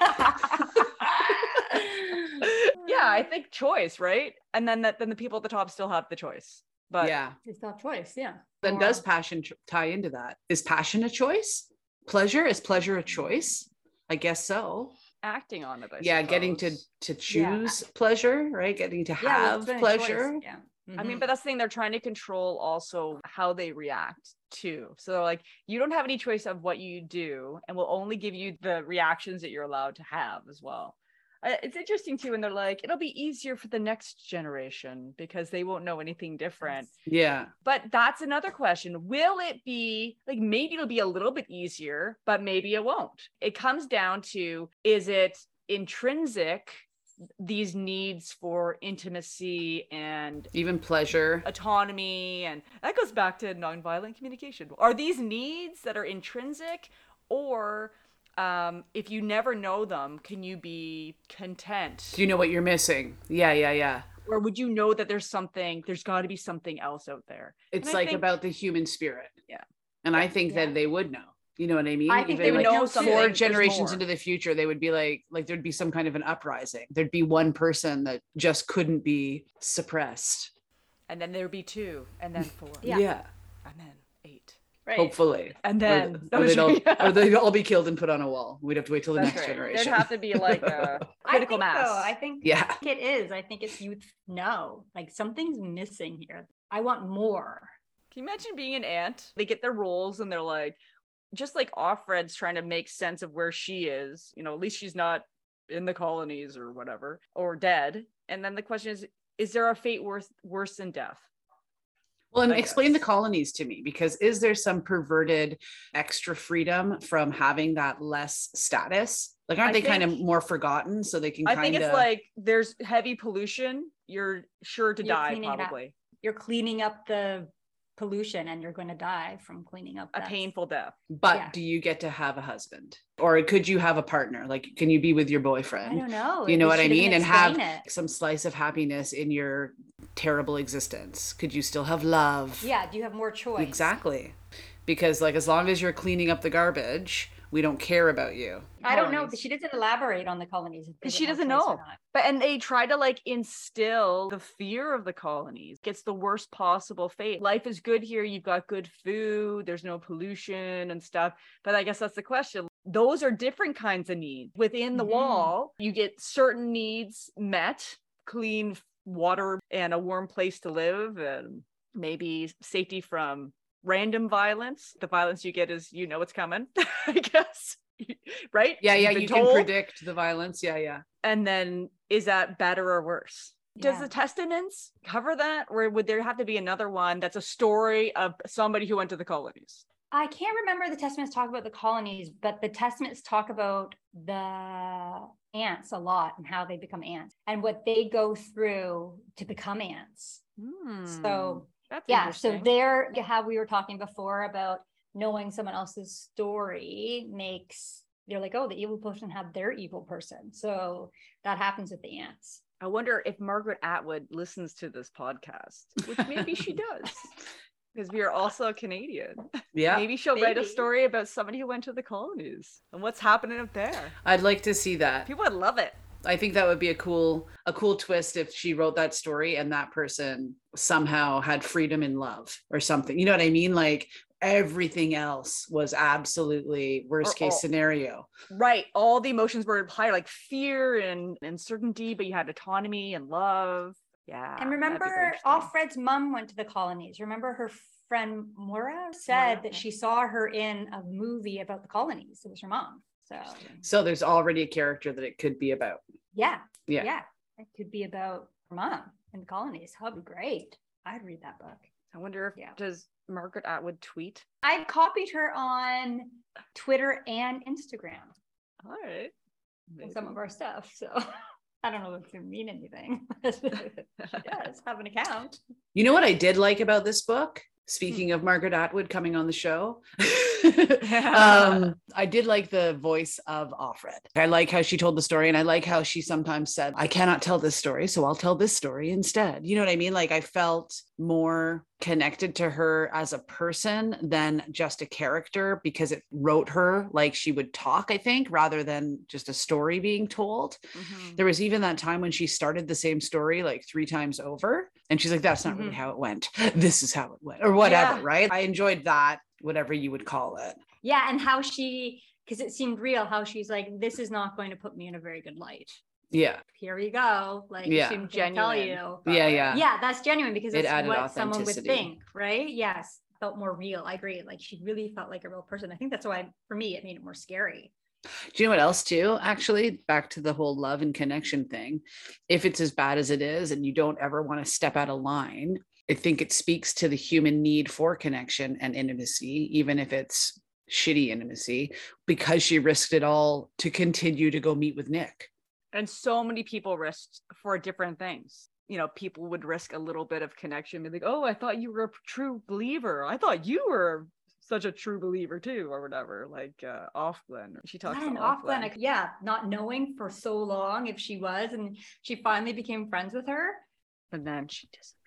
yeah, I think choice, right? And then that then the people at the top still have the choice. But yeah. It's not choice. Yeah. Then Or- does passion tr- tie into that? Is passion a choice? Pleasure is pleasure a choice? I guess so. Acting on it. I yeah, getting to suppose. to Yeah. choose pleasure, right? Getting to have a pleasure. Yeah. I mean, Mhm. but that's the thing, they're trying to control also how they react too. So they're like, you don't have any choice of what you do, and we'll only give you the reactions that you're allowed to have as well. It's interesting too, and they're like, it'll be easier for the next generation because they won't know anything different. Yeah. But that's another question. Will it be like maybe it'll be a little bit easier, but maybe it won't? It comes down to is it intrinsic, these needs for intimacy and Even pleasure. autonomy and that goes back to nonviolent communication are these needs that are intrinsic or um, if you never know them can you be content Do you know what you're missing? Yeah, yeah, yeah. or would you know that there's something there's got to be something else out there It's And like think- about the human spirit. Yeah. And I think Yeah. that they would know. You know what I mean? I think they would like know know something. four generations more. into the future, they would be like, like there'd be some kind of an uprising. There'd be one person that just couldn't be suppressed. and then there'd be two and then four Yeah. and then eight right. Hopefully. and Or then th- or, those they'd all, yeah. or they'd all be killed and put on a wall. We'd have to wait till the That's next right. generation. there'd have to be like a critical think mass So. I think yeah. it is. I think it's youth know like something's missing here. I want more. Can you imagine being an aunt? They get their roles and they're like, just like Offred's trying to make sense of where she is. You know, at least she's not in the colonies or whatever, or dead. And then the question is, is there a fate worse worse than death? Well, and I explain the colonies to me because is there some perverted extra freedom from having that less status? Like, aren't I they kind of more forgotten so they can I kind think of it's like there's heavy pollution. You're sure to You're die cleaning up. probably You're cleaning up the pollution, and you're going to die from cleaning up a that. painful death. but yeah. do you get to have a husband or could you have a partner? Like, can you be with your boyfriend I boyfriend? don't know. You know It- what I mean? And have it. some slice of happiness in your terrible existence. Could you still have love? Yeah. Do you have more choice? Exactly. Because, like, as long as you're cleaning up the garbage, we don't care about you. I don't know. Colonies. She doesn't elaborate on the colonies. Because she doesn't know. But and they try to like instill the fear of the colonies. Gets the worst possible fate. Life is good here. You've got good food. There's no pollution and stuff. But I guess that's the question. Those are different kinds of needs. Within the Mhm. wall, you get certain needs met: clean water and a warm place to live, and maybe safety from random violence. The violence you get is you know it's coming. I guess. Right? Yeah, yeah, You've been you can told predict the violence. Yeah, yeah. and then is that better or worse does Yeah. the testaments cover that or would there have to be another one that's a story of somebody who went to the colonies I can't remember the testaments talk about the colonies, but the testaments talk about the aunts a lot and how they become aunts and what they go through to become aunts. So hmm. That's yeah, so interesting. there how we were talking before about knowing someone else's story makes they're like, oh, the evil person had their evil person. So that happens with the aunts. i wonder if margaret atwood listens to this podcast which maybe she does because we are also canadian Yeah. maybe she'll write a story about somebody who went to the colonies and what's happening up there I'd like to see that. people would love it I think that would be a cool a cool twist if she wrote that story and that person somehow had freedom in love or something. You know what I mean? Like everything else was absolutely worst Or case all- scenario. right all the emotions were higher like fear and uncertainty but you had autonomy and love yeah And that'd be very remember, interesting. Offred's mom went to the colonies. Remember her friend Moira said Moira, that she saw her in a movie about the colonies. It was her mom. So So there's already a character that it could be about. yeah, Yeah. yeah, it could be about her mom in the colonies. That'd be great. I'd read that book. I wonder if Yeah. does Margaret Atwood tweet? I've copied her on Twitter and Instagram All right. in some of our stuff. So I don't know if it's going to mean anything. she does have an account. You know what I did like about this book? Speaking of Margaret Atwood coming on the show, um, I did like the voice of Offred. I like how she told the story, and I like how she sometimes said, I cannot tell this story, so I'll tell this story instead. You know what I mean? Like, I felt more connected to her as a person than just a character because it wrote her like she would talk, I think, rather than just a story being told. Mhm. There was even that time when she started the same story like three times over. And she's like, that's not really Mhm. how it went. This is how it went, or whatever, Yeah. right? I enjoyed that, whatever you would call it. Yeah. And how she, because it seemed real, how she's like, this is not going to put me in a very good light. Yeah. Here we go. Like, Yeah. she can tell you. Yeah. Yeah. yeah that's genuine because It it's added what someone would think right yes felt more real i agree like she really felt like a real person i think that's why for me it made it more scary Do you know what else, too? Actually, back to the whole love and connection thing. If it's as bad as it is and you don't ever want to step out of line, I think it speaks to the human need for connection and intimacy, even if it's shitty intimacy, because she risked it all to continue to go meet with Nick. And so many people risked for different things. You know, people would risk a little bit of connection, be like, "Oh, I thought you were a true believer. I thought you were such a true believer too, or whatever." Like uh, Offglen, she talks Yeah, and to off Offglen. Yeah not knowing for so long if she was and she finally became friends with her and then she disappeared.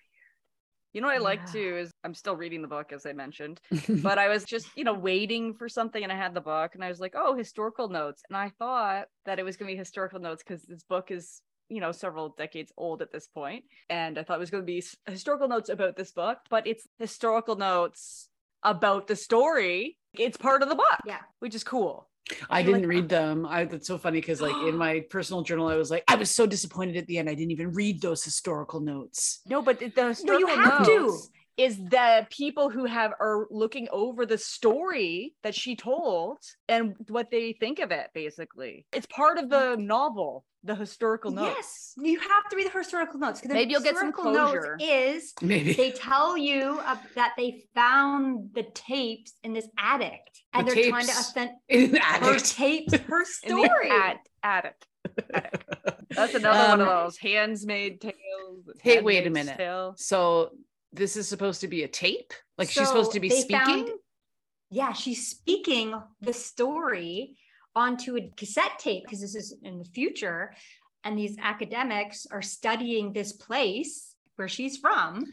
You know what I like Yeah. too is I'm still reading the book as I mentioned, but I was just, you know, waiting for something and I had the book and I was like, oh, historical notes. And I thought that it was going to be historical notes because this book is, you know, several decades old at this point. And I thought it was going to be historical notes about this book, but it's historical notes about the story. It's part of the book, Yeah. which is cool. I You're like, didn't read them. I that's so funny because like in my personal journal, I was like, I was so disappointed at the end. I didn't even read those historical notes. No, but the the No, you historical have to. is the people who have are looking over the story that she told and what they think of it. Basically, it's part of the mm. novel, the historical notes. yes you have to read the historical notes because Maybe you'll get some closure. is Maybe. they tell you uh, that they found the tapes in this attic and The they're trying to tapes authentic in the her attic. tapes her In the story at- attic. Attic. That's another one of Um, those handsmade tales. Hey, wait a minute. Tale. So this is supposed to be a tape? Like she's supposed to be speaking? found- yeah, she's speaking the story onto a cassette tape because this is in the future. And these academics are studying this place where she's from.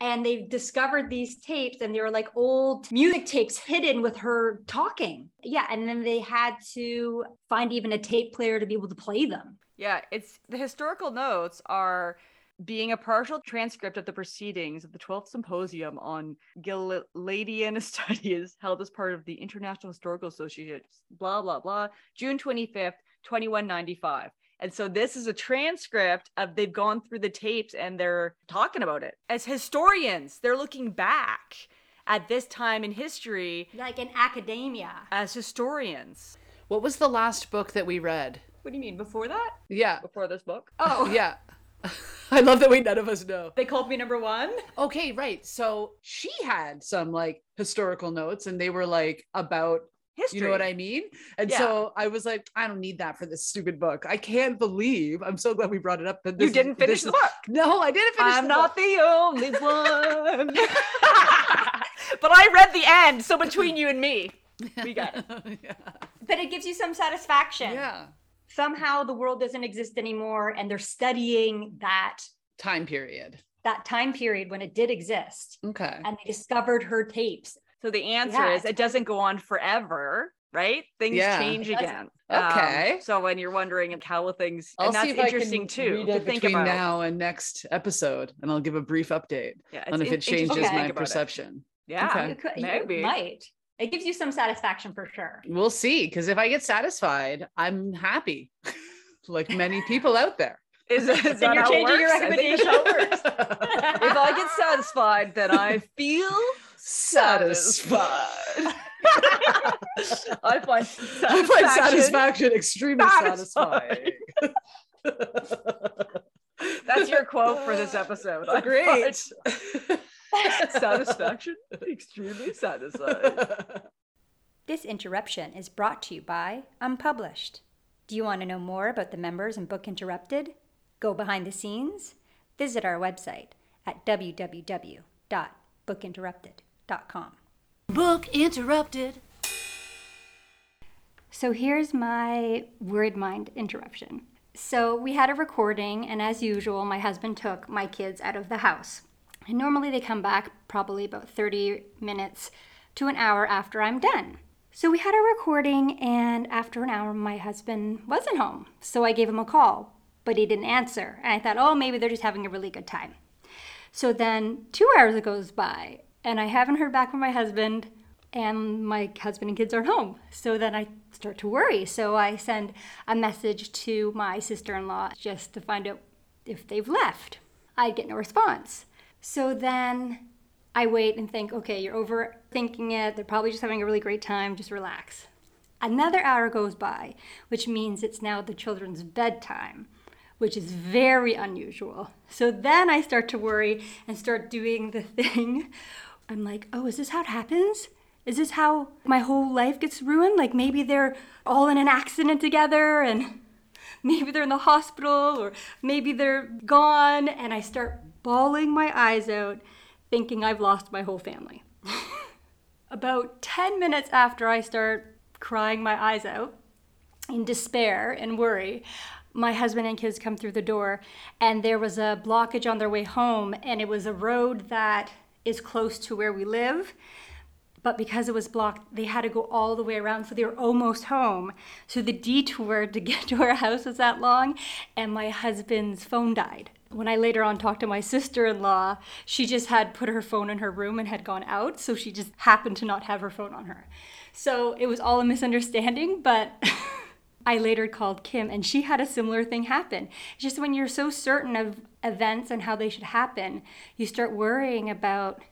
And they've discovered these tapes, and they were like old music tapes hidden with her talking. Yeah. And then they had to find even a tape player to be able to play them. Yeah, it's the historical notes are being a partial transcript of the proceedings of the 12th Symposium on Gileadean Studies held as part of the International Historical Association, blah, blah, blah, June 25th, 2195. And so this is a transcript of they've gone through the tapes and they're talking about it. As historians, they're looking back at this time in history Like in academia. as historians. What was the last book that we read? What do you mean? Before that? Yeah. Before this book. Oh, Yeah. I love that we none of us know. they called me number one. Okay, right. So she had some like historical notes and they were like about History. You know what I mean? And Yeah. so I was like, I don't need that for this stupid book. I can't believe. I'm so glad we brought it up. That You didn't finish this the is- book. No, I didn't finish. I'm the not book. the only one. but I read the end, so between you and me, we got it. yeah. But it gives you some satisfaction. yeah. Somehow the world doesn't exist anymore and they're studying that Time period. that time period when it did exist. Okay. And they discovered her tapes. So the answer Yeah, is it doesn't go on forever, right? Things Yeah. change It doesn't. again. Um, Okay. so when you're wondering how will things, I'll and that's see if I can interesting too to think between about. now and next episode, and I'll give a brief update Yeah, on if in- it changes Okay. my think about it. perception. Yeah, Okay. You could, you maybe. might. It gives you some satisfaction for sure. We'll see. Because if I get satisfied, I'm happy, like many people out there. Is, is that you're how it changing your works? I think that's how it works. if I get satisfied, then I feel satisfied. I find I find satisfaction extremely Satisfying. satisfying. That's your quote for this episode. Great. find Satisfaction, extremely satisfied. This interruption is brought to you by Unpublished. Do you want to know more about the members in Book Interrupted? Go behind the scenes? Visit our website at www.bookinterrupted.com. Book interrupted. So here's my word mind interruption. So we had a recording, and as usual, my husband took my kids out of the house. And normally they come back probably about 30 minutes to an hour after I'm done. So we had a recording, and after an hour, my husband wasn't home. So I gave him a call, but he didn't answer. And I thought, oh, maybe they're just having a really good time. So then two hours goes by, and I haven't heard back from my husband, and my husband and kids aren't home. So then I start to worry. So I send a message to my sister in law just to find out if they've left. I get no response. So then I wait and think, okay, you're overthinking it. They're probably just having a really great time. Just relax. Another hour goes by, which means it's now the children's bedtime, which is very unusual. So then I start to worry and start doing the thing. I'm like, oh, is this how it happens? Is this how my whole life gets ruined? Like maybe they're all in an accident together and maybe they're in the hospital or maybe they're gone. And I start bawling my eyes out thinking I've lost my whole family. About 10 minutes after I start crying my eyes out in despair and worry, my husband and kids come through the door, and there was a blockage on their way home, and it was a road that is close to where we live. But because it was blocked, they had to go all the way around, so they were almost home. So the detour to get to our house was that long, and my husband's phone died when I later on talked to my sister in law, she just had put her phone in her room and had gone out. So she just happened to not have her phone on her. So it was all a misunderstanding, but I later called Kim and she had a similar thing happen. Just when you're so certain of events and how they should happen, you start worrying about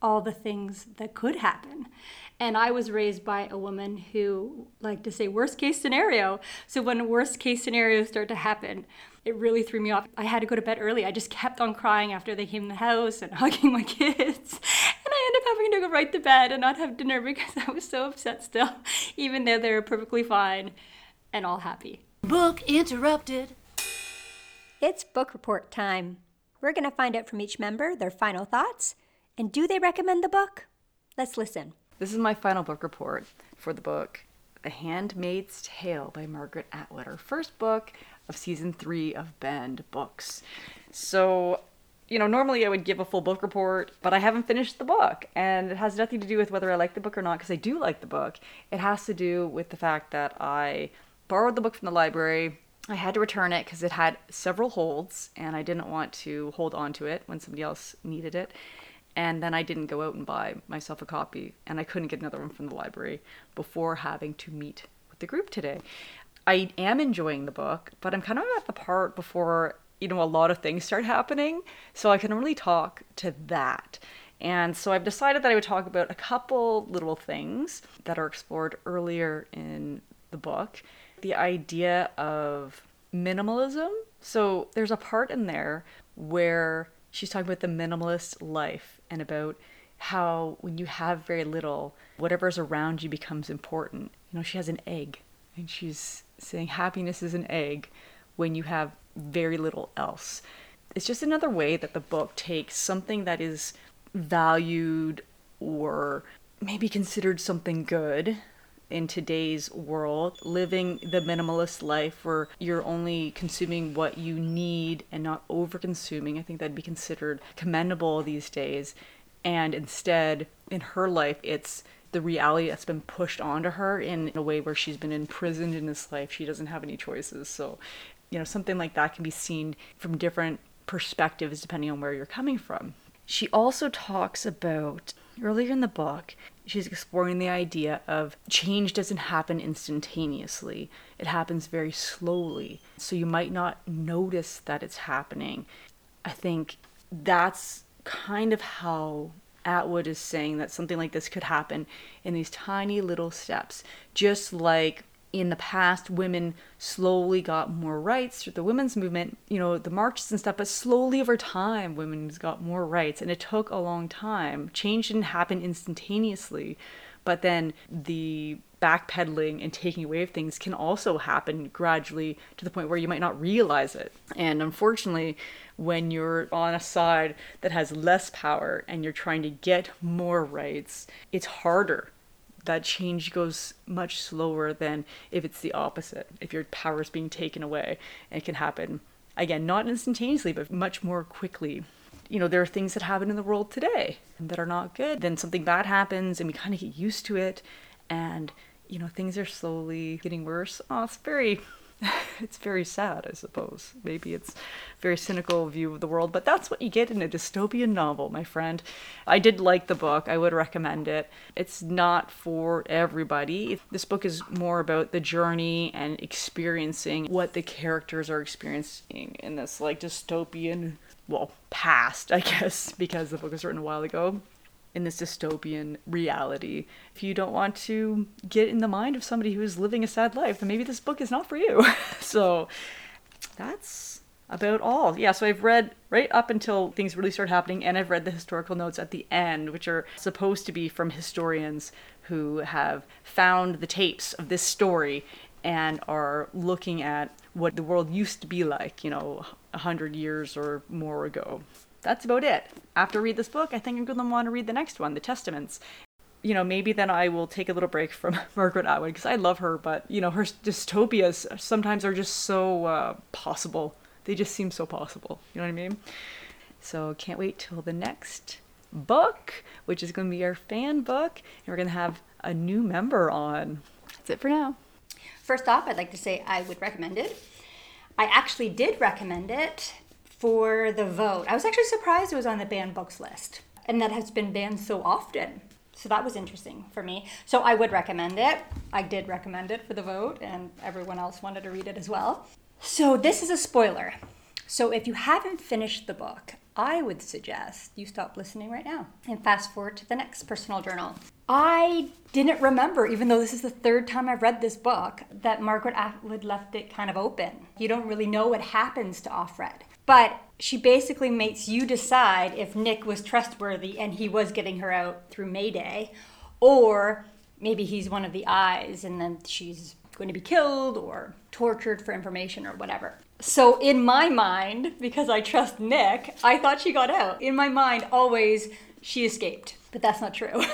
all the things that could happen. And I was raised by a woman who liked to say worst case scenario. So when worst case scenarios start to happen, it really threw me off. I had to go to bed early. I just kept on crying after they came in the house and hugging my kids. And I ended up having to go right to bed and not have dinner because I was so upset still, even though they were perfectly fine and all happy. Book interrupted. It's book report time. We're going to find out from each member their final thoughts and do they recommend the book? Let's listen. This is my final book report for the book The Handmaid's Tale by Margaret Atwood, our first book of season three of Banned Books. So, you know, normally I would give a full book report, but I haven't finished the book. And it has nothing to do with whether I like the book or not, because I do like the book. It has to do with the fact that I borrowed the book from the library. I had to return it because it had several holds, and I didn't want to hold on to it when somebody else needed it. And then I didn't go out and buy myself a copy, and I couldn't get another one from the library before having to meet with the group today. I am enjoying the book, but I'm kind of at the part before, you know, a lot of things start happening. So I can only talk to that. And so I've decided that I would talk about a couple little things that are explored earlier in the book. The idea of minimalism. So there's a part in there where she's talking about the minimalist life and about how when you have very little, whatever's around you becomes important. You know, she has an egg and she's saying happiness is an egg when you have very little else. It's just another way that the book takes something that is valued or maybe considered something good in today's world, living the minimalist life where you're only consuming what you need and not over consuming. I think that'd be considered commendable these days. And instead, in her life, it's the reality that's been pushed onto her in a way where she's been imprisoned in this life. She doesn't have any choices. So, you know, something like that can be seen from different perspectives depending on where you're coming from. She also talks about earlier in the book, she's exploring the idea of change doesn't happen instantaneously, it happens very slowly. So you might not notice that it's happening. I think that's kind of how Atwood is saying that something like this could happen in these tiny little steps, just like in the past women slowly got more rights through the women's movement you know the marches and stuff but slowly over time women's got more rights. And it took a long time. Change didn't happen instantaneously but then the backpedaling and taking away of things can also happen gradually to the point where you might not realize it. And unfortunately when you're on a side that has less power and you're trying to get more rights it's harder that change goes much slower than if it's the opposite. If your power is being taken away, it can happen again, not instantaneously, but much more quickly. You know, there are things that happen in the world today that are not good. Then something bad happens and we kind of get used to it. And, you know, things are slowly getting worse. Oh, it's very it's very sad, I suppose. Maybe it's a very cynical view of the world, but that's what you get in a dystopian novel, my friend. I did like the book. I would recommend it. It's not for everybody. This book is more about the journey and experiencing what the characters are experiencing in this like dystopian, well, past, I guess, because the book was written a while ago in this dystopian reality. If you don't want to get in the mind of somebody who is living a sad life, then maybe this book is not for you. so that's about all. Yeah, so I've read right up until things really start happening, and I've read the historical notes at the end, which are supposed to be from historians who have found the tapes of this story and are looking at what the world used to be like, you know, a hundred years or more ago that's about it. After I read this book, I think I'm going to want to read the next one, The Testaments. You know, maybe then I will take a little break from Margaret Atwood because I love her, but you know, her dystopias sometimes are just so uh, possible. They just seem so possible. You know what I mean? So can't wait till the next book, which is going to be our fan book, and we're going to have a new member on. That's it for now. First off, I'd like to say I would recommend it. I actually did recommend it for the vote. I was actually surprised it was on the banned books list and that has been banned so often. So that was interesting for me. So I would recommend it. I did recommend it for the vote, and everyone else wanted to read it as well. So this is a spoiler. So if you haven't finished the book, I would suggest you stop listening right now and fast forward to the next personal journal. I didn't remember, even though this is the third time I've read this book, that Margaret Atwood left it kind of open. You don't really know what happens to Offred. But she basically makes you decide if Nick was trustworthy and he was getting her out through Mayday, or maybe he's one of the eyes and then she's going to be killed or tortured for information or whatever. So, in my mind, because I trust Nick, I thought she got out. In my mind, always she escaped, but that's not true.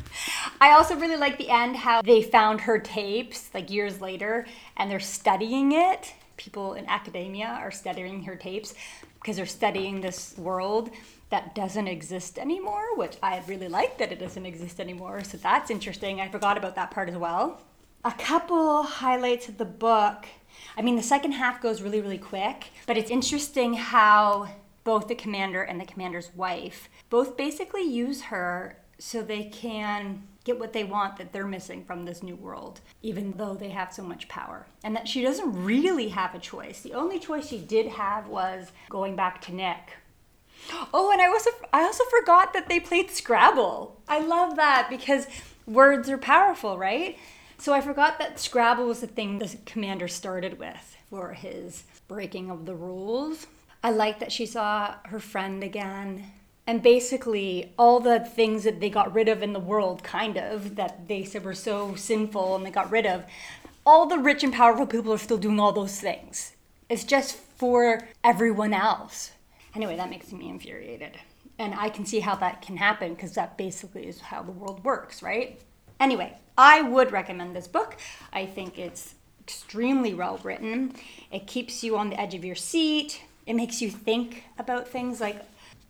I also really like the end how they found her tapes like years later and they're studying it people in academia are studying her tapes because they're studying this world that doesn't exist anymore, which I really like that it doesn't exist anymore. So that's interesting. I forgot about that part as well. A couple highlights of the book. I mean, the second half goes really, really quick, but it's interesting how both the commander and the commander's wife both basically use her so they can get what they want that they're missing from this new world, even though they have so much power. And that she doesn't really have a choice. The only choice she did have was going back to Nick. Oh, and I also I also forgot that they played Scrabble. I love that because words are powerful, right? So I forgot that Scrabble was the thing the commander started with for his breaking of the rules. I like that she saw her friend again and basically all the things that they got rid of in the world kind of that they said were so sinful and they got rid of all the rich and powerful people are still doing all those things. It's just for everyone else. Anyway that makes me infuriated. And i can see how that can happen because that basically is how the world works right? Anyway i would recommend this book. I think it's extremely well written. It keeps you on the edge of your seat. It makes you think about things like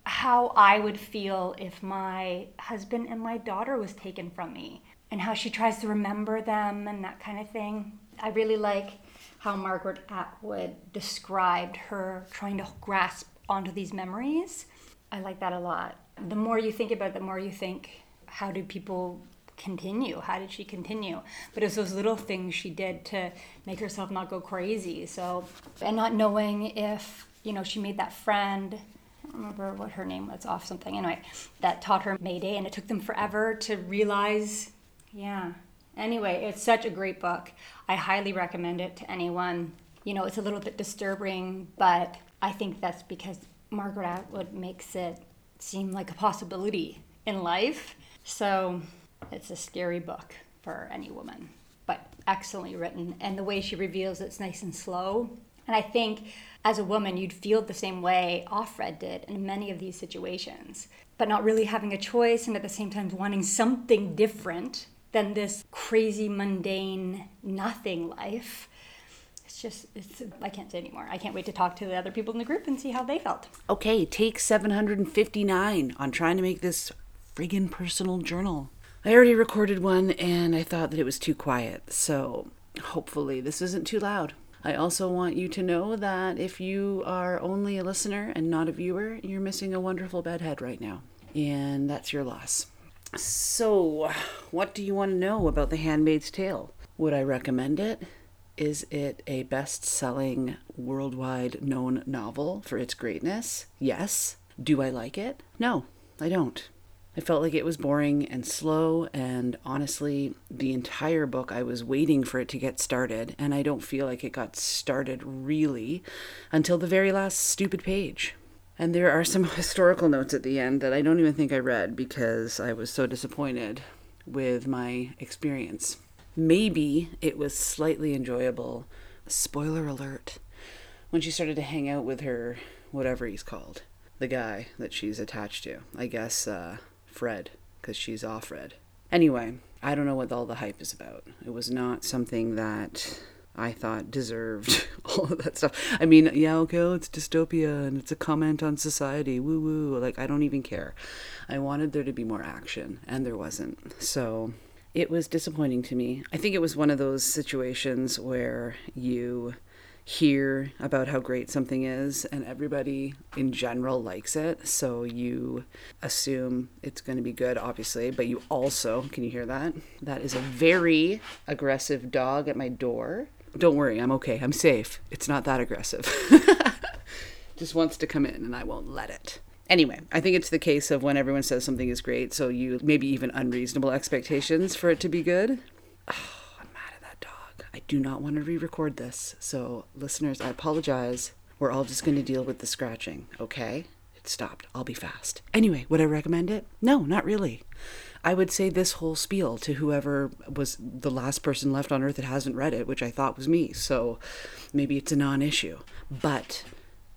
how I would feel if my husband and my daughter was taken from me and how she tries to remember them and that kind of thing. I really like how Margaret Atwood described her trying to grasp onto these memories. I like that a lot. The more you think about it, the more you think, how did people continue? How did she continue? But it's those little things she did to make herself not go crazy. So, and not knowing if, you know, she made that friend don't remember what her name was, off something. Anyway, that taught her Mayday, and it took them forever to realize, yeah, Anyway, it's such a great book. I highly recommend it to anyone. You know, it's a little bit disturbing, but I think that's because Margaret Atwood makes it seem like a possibility in life. So it's a scary book for any woman, but excellently written. And the way she reveals it's nice and slow. And I think as a woman, you'd feel the same way Offred did in many of these situations, but not really having a choice and at the same time wanting something different than this crazy, mundane, nothing life. It's just, it's, I can't say anymore. I can't wait to talk to the other people in the group and see how they felt. Okay, take 759 on trying to make this friggin' personal journal. I already recorded one and I thought that it was too quiet, so hopefully this isn't too loud. I also want you to know that if you are only a listener and not a viewer, you're missing a wonderful bedhead right now. And that's your loss. So, what do you want to know about The Handmaid's Tale? Would I recommend it? Is it a best selling, worldwide known novel for its greatness? Yes. Do I like it? No, I don't. I felt like it was boring and slow, and honestly, the entire book I was waiting for it to get started, and I don't feel like it got started really until the very last stupid page. And there are some historical notes at the end that I don't even think I read because I was so disappointed with my experience. Maybe it was slightly enjoyable. Spoiler alert. When she started to hang out with her, whatever he's called, the guy that she's attached to. I guess, uh, Fred, because she's off Red. Anyway, I don't know what all the hype is about. It was not something that I thought deserved all of that stuff. I mean, yeah, okay, oh, it's dystopia and it's a comment on society. Woo woo. Like, I don't even care. I wanted there to be more action, and there wasn't. So it was disappointing to me. I think it was one of those situations where you hear about how great something is and everybody in general likes it. So you assume it's going to be good obviously but you also can you hear that? That is a very aggressive dog at my door. Don't worry i'm okay i'm safe. It's not that aggressive. Just wants to come in and i won't let it. Anyway i think it's the case of when everyone says something is great so you maybe even unreasonable expectations for it to be good I do not want to re record this. So, listeners, I apologize. We're all just going to deal with the scratching, okay? It stopped. I'll be fast. Anyway, would I recommend it? No, not really. I would say this whole spiel to whoever was the last person left on earth that hasn't read it, which I thought was me. So maybe it's a non issue. But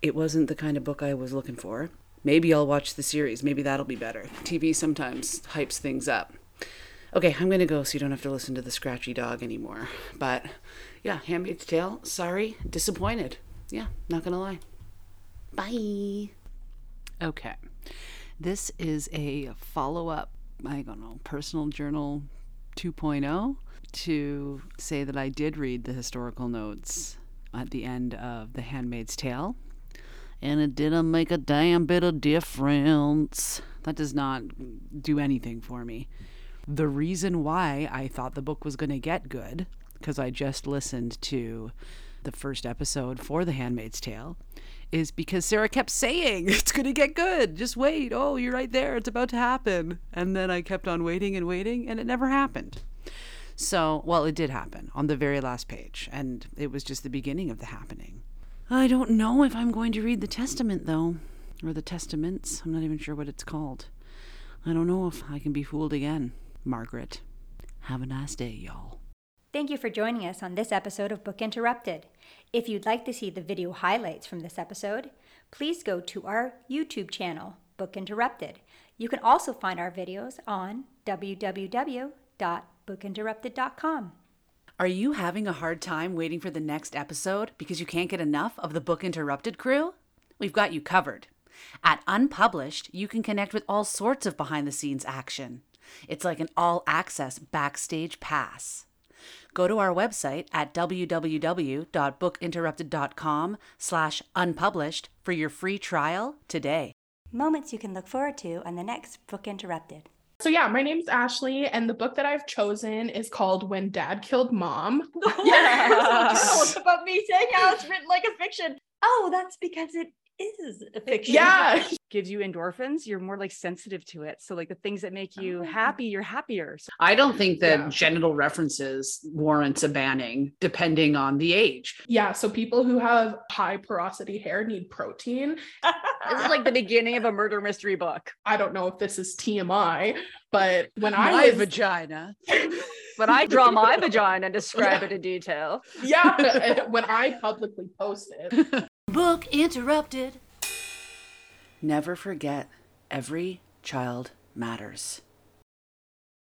it wasn't the kind of book I was looking for. Maybe I'll watch the series. Maybe that'll be better. TV sometimes hypes things up. Okay, I'm gonna go so you don't have to listen to the scratchy dog anymore. But yeah, Handmaid's Tale. Sorry, disappointed. Yeah, not gonna lie. Bye. Okay, this is a follow up. I don't know, personal journal 2.0 to say that I did read the historical notes at the end of The Handmaid's Tale. And it didn't make a damn bit of difference. That does not do anything for me the reason why I thought the book was going to get good, because I just listened to the first episode for The Handmaid's Tale, is because Sarah kept saying, It's going to get good. Just wait. Oh, you're right there. It's about to happen. And then I kept on waiting and waiting, and it never happened. So, well, it did happen on the very last page, and it was just the beginning of the happening. I don't know if I'm going to read the Testament, though, or the Testaments. I'm not even sure what it's called. I don't know if I can be fooled again. Margaret. Have a nice day, y'all. Thank you for joining us on this episode of Book Interrupted. If you'd like to see the video highlights from this episode, please go to our YouTube channel, Book Interrupted. You can also find our videos on www.bookinterrupted.com. Are you having a hard time waiting for the next episode because you can't get enough of the Book Interrupted crew? We've got you covered. At Unpublished, you can connect with all sorts of behind the scenes action. It's like an all access backstage pass. Go to our website at www.bookinterrupted.com slash unpublished for your free trial today. Moments you can look forward to on the next Book Interrupted. So yeah, my name's Ashley, and the book that I've chosen is called When Dad Killed Mom. Yeah. about me saying how it's written like a fiction. Oh, that's because it is a fiction. Yeah. Gives you endorphins, you're more like sensitive to it. So like the things that make you oh. happy, you're happier. So I don't think that Yeah. genital references warrants a banning, depending on the age. Yeah. So people who have high porosity hair need protein. this is like the beginning of a murder mystery book. I don't know if this is TMI, but when I My was vagina. When I draw my vagina and describe it in detail. yeah, when I publicly post it, Book interrupted. Never forget, every child matters.